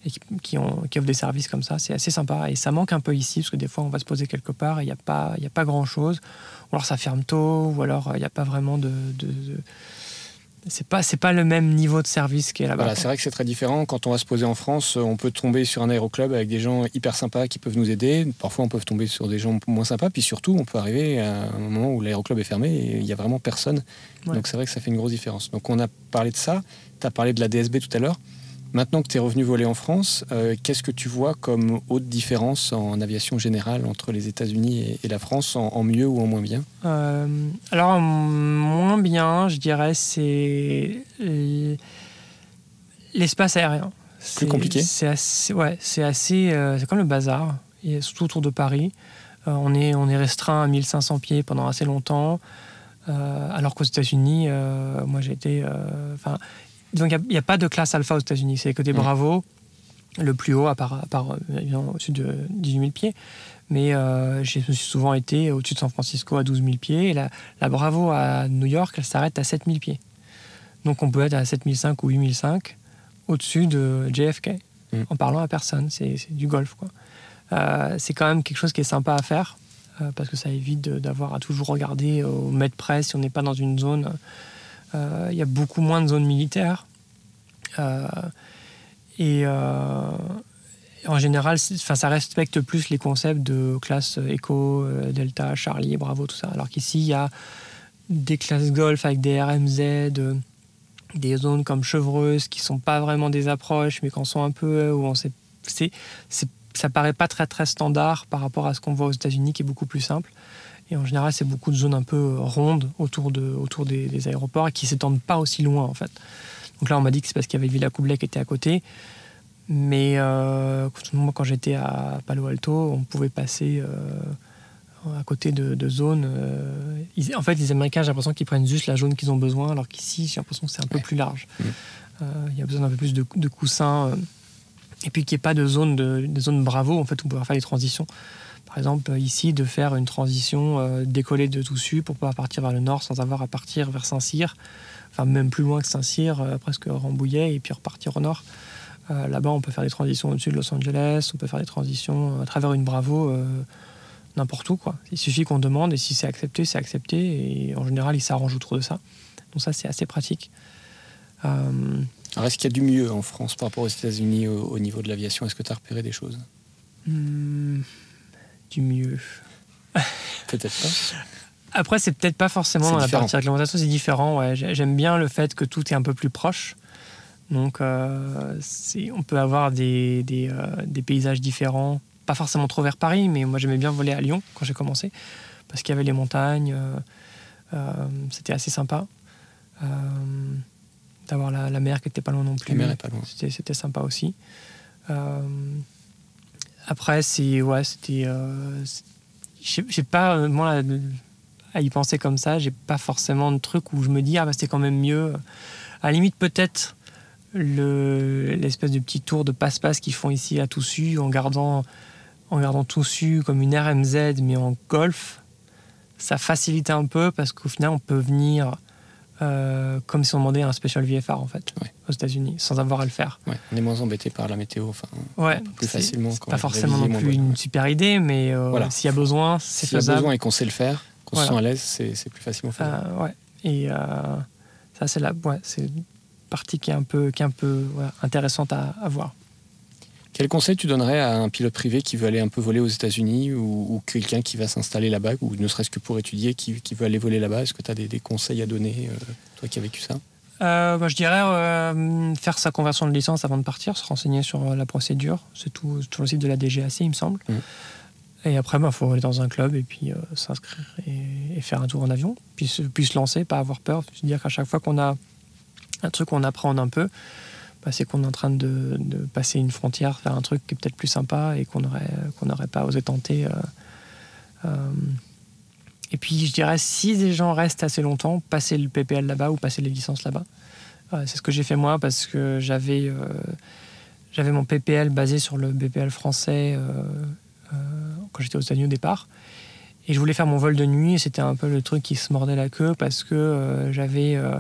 et qui, qui ont, qui offrent des services comme ça. C'est assez sympa. Et ça manque un peu ici, parce que des fois, on va se poser quelque part et il n'y a pas, y a pas grand-chose. Ou alors ça ferme tôt, ou alors euh, il n'y a pas vraiment de. de, de- c'est pas, c'est pas le même niveau de service qui est là-bas. Voilà, c'est vrai que c'est très différent. Quand on va se poser en France, on peut tomber sur un aéroclub avec des gens hyper sympas qui peuvent nous aider. Parfois, on peut tomber sur des gens moins sympas. Puis surtout, on peut arriver à un moment où l'aéroclub est fermé et il n'y a vraiment personne. Ouais. Donc c'est vrai que ça fait une grosse différence. Donc on a parlé de ça. Tu as parlé de la DSB tout à l'heure. Maintenant que tu es revenu voler en France, euh, qu'est-ce que tu vois comme haute différence en aviation générale entre les États-Unis et, et la France, en, en mieux ou en moins bien? Euh, alors, moins bien, je dirais, c'est l'espace aérien. C'est- compliqué? C'est assez, ouais, c'est assez, euh, c'est comme le bazar, et surtout autour de Paris. On est, on est restreint à 1500 pieds pendant assez longtemps, euh, alors qu'aux États-Unis, euh, moi j'ai été, euh, donc il n'y a, pas de classe alpha aux États-Unis, c'est que des Mm. bravos, le plus haut, à part, à part euh, évidemment, au-dessus de 18 000 pieds. Mais euh, je me suis souvent été au-dessus de San Francisco à 12 000 pieds. Et la, la Bravo à New York, elle s'arrête à 7 000 pieds. Donc on peut être à 7 500 ou 8 500 au-dessus de JFK Mm. en parlant à personne. C'est du golf. quoi. Euh, c'est quand même quelque chose qui est sympa à faire euh, parce que ça évite d'avoir à toujours regarder au mètre près si on n'est pas dans une zone. Euh, Il y a beaucoup moins de zones militaires. Euh, et euh, en général, ça respecte plus les concepts de classe Echo, euh, Delta, Charlie, Bravo, tout ça. Alors qu'ici, il y a des classes golf avec des RMZ, des zones comme Chevreuse qui sont pas vraiment des approches, mais qui en sont un peu, ça paraît pas très très standard par rapport à ce qu'on voit aux États-Unis, qui est beaucoup plus simple. Et en général, c'est beaucoup de zones un peu euh, rondes autour, de, autour des, des aéroports et qui s'étendent pas aussi loin en fait. Donc là, on m'a dit que c'est parce qu'il y avait Villa Coublay qui était à côté. Mais euh, moi, quand j'étais à Palo Alto, on pouvait passer euh, à côté de, de zones. euh, ils- en fait, les Américains, j'ai l'impression qu'ils prennent juste la zone qu'ils ont besoin, alors qu'ici, j'ai l'impression que c'est un peu plus large. Euh, Il y a besoin d'un peu plus de, de coussins. et puis qu'il n'y ait pas de zone, de, de zone bravo, en fait, où on peut faire des transitions. Par exemple, ici, de faire une transition euh, décollée de Toussus pour pouvoir partir vers le nord sans avoir à partir vers Saint-Cyr, enfin même plus loin que Saint-Cyr, euh, presque Rambouillet, et puis repartir au nord. Euh, Là-bas, on peut faire des transitions au-dessus de Los Angeles, on peut faire des transitions à travers une Bravo, euh, n'importe où. Quoi. Il suffit qu'on demande, et si c'est accepté, c'est accepté, et en général, ils s'arrangent autour de ça. Donc ça, c'est assez pratique. Euh, Alors est-ce qu'il y a du mieux en France par rapport aux États-Unis au, au niveau de l'aviation? Est-ce que tu as repéré des choses? Hmm, du mieux. Peut-être pas. Après, c'est peut-être pas forcément dans la partie réglementation, c'est différent. Ouais. J'ai- J'aime bien le fait que tout est un peu plus proche. Donc, euh, on peut avoir des, des, euh, des paysages différents, pas forcément trop vers Paris, mais moi j'aimais bien voler à Lyon quand j'ai commencé, parce qu'il y avait les montagnes, euh, c'était assez sympa. D'avoir la, la mer qui était pas loin non plus. La mer est pas loin. C'était sympa aussi. Après, c'est ouais, c'était. euh, c'est- j'ai, pas euh, moi à y penser comme ça. J'ai pas forcément de truc où je me dis ah bah c'était quand même mieux. À la limite peut-être le l'espèce de petit tour de passe-passe qu'ils font ici à Toussus en gardant en gardant Toussus comme une RMZ mais en golf. Ça facilite un peu parce qu'au final on peut venir euh, comme si on demandait un special VFR en fait Ouais. aux États-Unis sans avoir à le faire. Ouais, on est moins embêté par la météo. Enfin, Ouais, plus facilement quand pas forcément non plus une super idée, mais euh, Voilà. s'il y a besoin, c'est s'il y a faisable. besoin et qu'on sait le faire, qu'on se Voilà. sent à l'aise, c'est plus facilement faisable. Euh, ouais. Et euh, ça, c'est la, c'est une partie qui est un peu, qui est un peu intéressante à, à voir. Quel conseil tu donnerais à un pilote privé qui veut aller un peu voler aux États-Unis ou, ou quelqu'un qui va s'installer là-bas ou ne serait-ce que pour étudier, qui, qui veut aller voler là-bas? Est-ce que tu as des, des conseils à donner, euh, toi qui as vécu ça? Euh, bah, je dirais euh, faire sa conversion de licence avant de partir, se renseigner sur euh, la procédure. C'est tout sur le site de la DGAC, il me semble. Mhm. Et après, il faut aller dans un club et puis euh, s'inscrire et, et faire un tour en avion. Puis se, puis se lancer, pas avoir peur. Se dire qu'à chaque fois qu'on a un truc, on apprend un peu. C'est qu'on est en train de, passer une frontière, faire un truc qui est peut-être plus sympa et qu'on n'aurait qu'on pas osé tenter. et puis je dirais, si des gens restent assez longtemps, passer le PPL là-bas ou passer les licences là-bas. c'est ce que j'ai fait moi parce que j'avais j'avais mon PPL basé sur le BPL français quand j'étais aux États-Unis au départ. Et je voulais faire mon vol de nuit, et c'était un peu le truc qui se mordait la queue parce que euh, j'avais. Euh,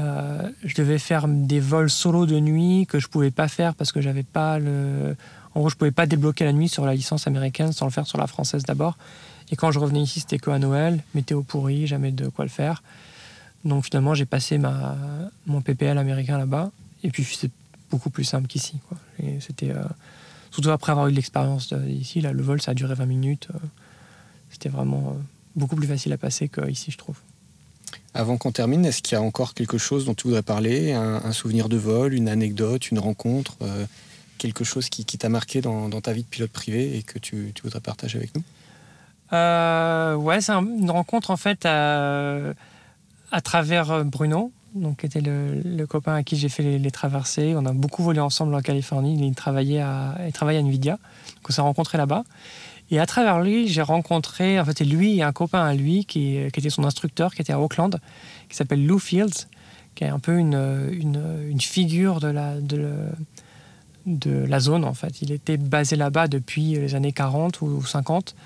euh, je devais faire des vols solo de nuit que je pouvais pas faire parce que j'avais pas le. En gros, je pouvais pas débloquer la nuit sur la licence américaine sans le faire sur la française d'abord. Et quand je revenais ici, c'était qu'à Noël, météo pourri, jamais de quoi le faire. Donc finalement, j'ai passé ma, mon PPL américain là-bas. Et puis c'est beaucoup plus simple qu'ici. C'était surtout après avoir eu de l'expérience ici. Là, le vol, ça a duré 20 minutes. C'était vraiment euh, beaucoup plus facile à passer qu'ici, je trouve. Avant qu'on termine, est-ce qu'il y a encore quelque chose dont tu voudrais parler un, souvenir de vol, une anecdote, une rencontre, euh, quelque chose qui, t'a marqué dans, ta vie de pilote privé et que tu, voudrais partager avec nous? Euh, Ouais, c'est une rencontre en fait à, travers Bruno, donc, qui était le, copain à qui j'ai fait les, traversées. On a beaucoup volé ensemble en Californie. Il travaillait à, il travaillait à Nvidia. Donc on s'est rencontrés là-bas. Et à travers lui, j'ai rencontré, en fait, lui et un copain à lui qui, était son instructeur, qui était à Auckland, qui s'appelle Lou Fields, qui est un peu une, une, figure de la, de, la zone, en fait. Il était basé là-bas depuis les années 40 ou 50.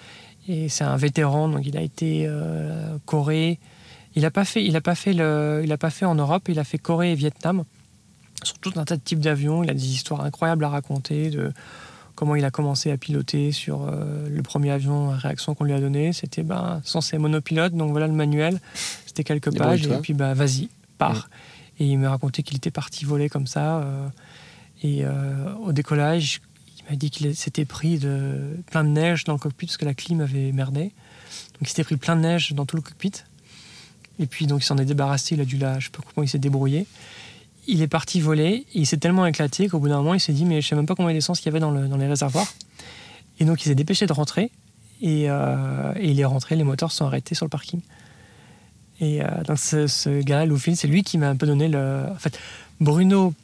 Et c'est un vétéran, donc il a été euh, Corée. Il n'a pas, fait, il a pas, il a pas fait en Europe, il a fait Corée et Vietnam, sur tout un tas de types d'avions. Il a des histoires incroyables à raconter comment il a commencé à piloter sur euh, le premier avion à réaction qu'on lui a donné. C'était ben, censé monopilote, donc voilà le manuel. C'était quelques pages, et puis bah, vas-y, pars. Mm. Et il me racontait qu'il était parti voler comme ça. Euh, et euh, au décollage, il m'a dit qu'il s'était pris de, plein de neige dans le cockpit parce que la clim avait merdé. Donc il s'était pris plein de neige dans tout le cockpit. Et puis donc il s'en est débarrassé, il a dû là, je sais pas comment il s'est débrouillé il est parti voler. il s'est tellement éclaté qu'au bout d'un moment, il s'est dit Mais je sais même pas combien d'essence qu'il y avait dans, le, dans, les réservoirs. Et donc, il s'est dépêché de rentrer. Et, euh, il est rentré, les moteurs sont arrêtés sur le parking. Et euh, donc, ce, ce gars, Loufil, c'est lui qui m'a un peu donné le. En fait, Bruno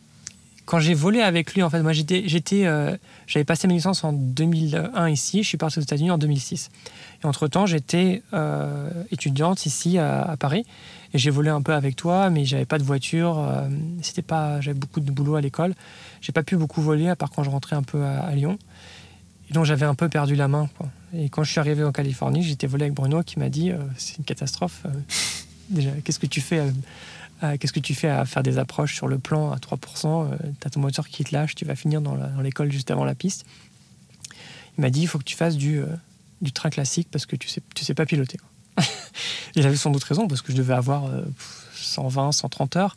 quand j'ai volé avec lui, en fait, moi j'étais, euh, j'avais passé ma licence en 2001 ici, je suis parti aux États-Unis en 2006. Et entre temps, j'étais étudiante ici à, Paris et j'ai volé un peu avec toi, mais j'avais pas de voiture, euh, c'était pas, j'avais beaucoup de boulot à l'école. J'ai pas pu beaucoup voler à part quand je rentrais un peu à, Lyon. Et donc j'avais un peu perdu la main. Et quand je suis arrivé en Californie, j'étais volé avec Bruno qui m'a dit c'est une catastrophe. déjà, qu'est-ce que tu fais euh, qu'est-ce que tu fais à faire des approches sur le plan à 3% Tu as ton moteur qui te lâche, tu vas finir dans l'école juste avant la piste. Il m'a dit il faut que tu fasses du, euh, train classique parce que tu sais, sais pas piloter. il avait sans doute raison parce que je devais avoir 120, euh, 130 heures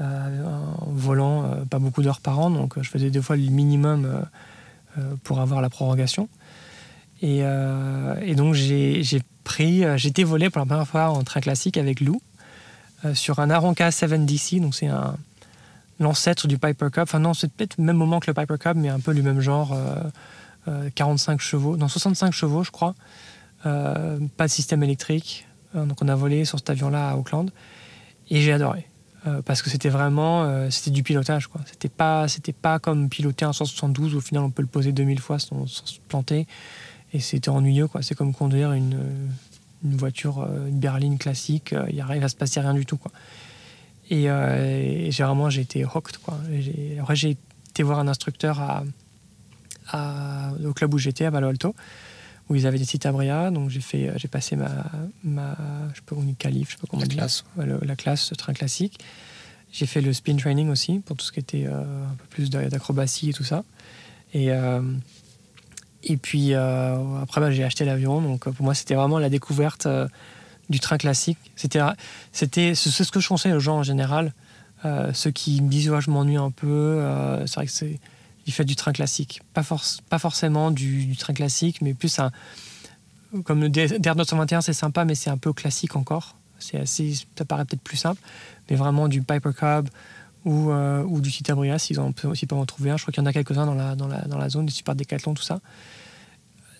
en volant pas beaucoup d'heures par an, donc je faisais deux fois le minimum pour avoir la prorogation. Et, donc j'ai pris, été volé pour la première fois en train classique avec Lou. Euh, sur un Aronca 7DC, donc c'est un l'ancêtre du Piper Cub. Enfin non, c'est peut-être le même moment que le Piper Cub, mais un peu du même genre. 45 euh, euh, chevaux, non 65 chevaux, je crois. Pas de système électrique. donc on a volé sur cet avion-là à Auckland et j'ai adoré. parce que c'était vraiment c'était du pilotage quoi c'était pas c'était pas comme piloter un 172 où au final on peut le poser 2000 fois sans, se planter et c'était ennuyeux quoi c'est comme conduire une une voiture, euh, une berline classique, euh, il ne va se passer rien du tout. Quoi. Et, euh, généralement, j'ai été hooked. Après, j'ai été voir un instructeur à, au club où j'étais, à Palo Alto, où ils avaient des sites à Bria. Donc, j'ai, fait, j'ai passé ma, ma je sais pas, une qualif, je sais pas comment la classe. la classe, train classique. J'ai fait le spin training aussi, pour tout ce qui était un peu plus d'acrobatie et tout ça. Et, et puis euh, après, bah, j'ai acheté l'avion. Donc pour moi, c'était vraiment la découverte euh, du train classique. C'était, c'était, c'est ce que je conseille aux gens en général. Euh, ceux qui me disent je m'ennuie un peu, c'est vrai que c'est il fait du train classique, pas, force, pas forcément du, train classique, mais plus un comme le DR 921 c'est sympa, mais c'est un peu classique encore. C'est assez, ça paraît peut-être plus simple, mais vraiment du Piper Cub ou, ou du Citabria, s'ils ont aussi pas en trouver un. Je crois qu'il y en a quelques-uns dans la, dans la, dans la zone, des super décathlon, tout ça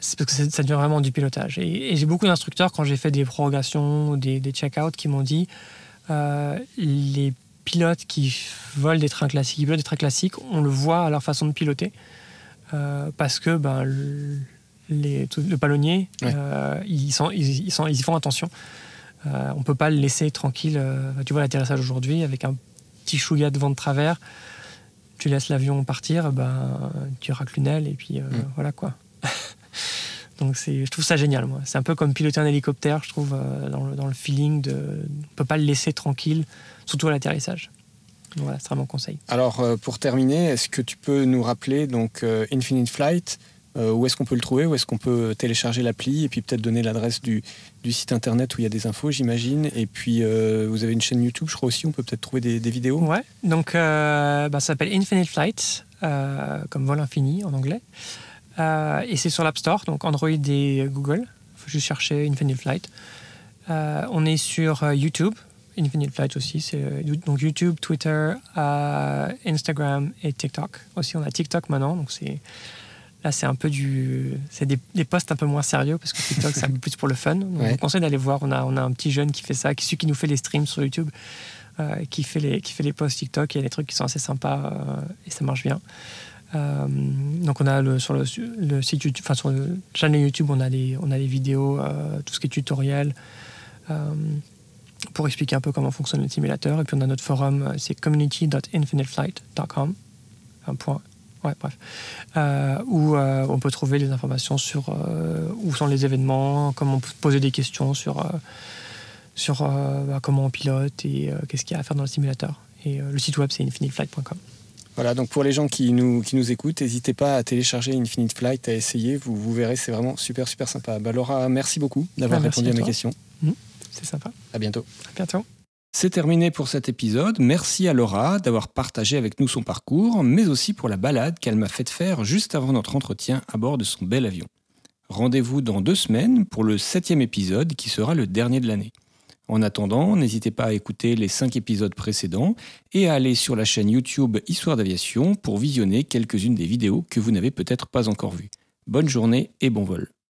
c'est parce que ça devient vraiment du pilotage. Et, j'ai beaucoup d'instructeurs, quand j'ai fait des prorogations, des, des check-outs, qui m'ont dit euh, les pilotes qui volent des trains classiques, qui pilotent des trains classiques, on le voit à leur façon de piloter. Euh, parce que ben, le, les, le palonnier, Ouais. euh, ils, sont, ils, ils sont- ils y font attention. Euh, on peut pas le laisser tranquille. tu vois l'atterrissage aujourd'hui avec un petit chouïa de vent de travers. Tu laisses l'avion partir, ben, tu racles une aile et puis Mm. voilà quoi. Donc je trouve ça génial moi. C'est un peu comme piloter un hélicoptère, je trouve, euh, dans, le, dans le feeling de, on peut pas le laisser tranquille, surtout à l'atterrissage. Voilà, c'est vraiment mon conseil. Alors, euh, pour terminer, est-ce que tu peux nous rappeler donc euh, Infinite Flight Où est-ce qu'on peut le trouver Où est-ce qu'on peut télécharger l'appli Et puis peut-être donner l'adresse du, du site internet où il y a des infos, j'imagine. Et puis, vous avez une chaîne YouTube, je crois aussi. On peut peut-être trouver des, des vidéos. Ouais, donc bah, ça s'appelle Infinite Flight, comme vol infini en anglais. Euh, et c'est sur l'App Store, donc Android et Google. Il faut juste chercher Infinite Flight. Euh, on est sur euh, YouTube, Infinite Flight aussi. C'est, donc YouTube, Twitter, euh, Instagram et TikTok. Aussi, on a TikTok maintenant, donc c'est. Là, c'est un peu du. C'est des, des posts un peu moins sérieux parce que TikTok, c'est un peu plus pour le fun. Donc, Ouais. Vous conseille d'aller voir. On a, on a un petit jeune qui fait ça, qui, celui qui nous fait les streams sur YouTube, qui, fait les, qui fait les posts TikTok. Il y a des trucs qui sont assez sympas et ça marche bien. Euh, donc, on a le, sur le, site YouTube, enfin, sur le channel YouTube, on a les, on a les vidéos, euh, tout ce qui est tutoriel. euh, pour expliquer un peu comment fonctionne le simulateur. Et puis on a notre forum, c'est community.infiniteflight.com. Un point. Ouais, bref. Où on peut trouver les informations sur où sont les événements, comment poser des questions sur, sur bah, comment on pilote et qu'est-ce qu'il y a à faire dans le simulateur. Et le site web, c'est infiniteflight.com. Voilà, donc pour les gens qui nous, qui nous écoutent, n'hésitez pas à télécharger Infinite Flight, à essayer. Vous, vous verrez, c'est vraiment super, super sympa. Bah, Laura, merci beaucoup d'avoir merci répondu à, à mes questions. C'est sympa. À bientôt. À bientôt. C'est terminé pour cet épisode. Merci à Laura d'avoir partagé avec nous son parcours, mais aussi pour la balade qu'elle m'a fait faire juste avant notre entretien à bord de son bel avion. Rendez-vous dans deux semaines pour le septième épisode qui sera le dernier de l'année. En attendant, n'hésitez pas à écouter les cinq épisodes précédents et à aller sur la chaîne YouTube Histoire d'aviation pour visionner quelques-unes des vidéos que vous n'avez peut-être pas encore vues. Bonne journée et bon vol.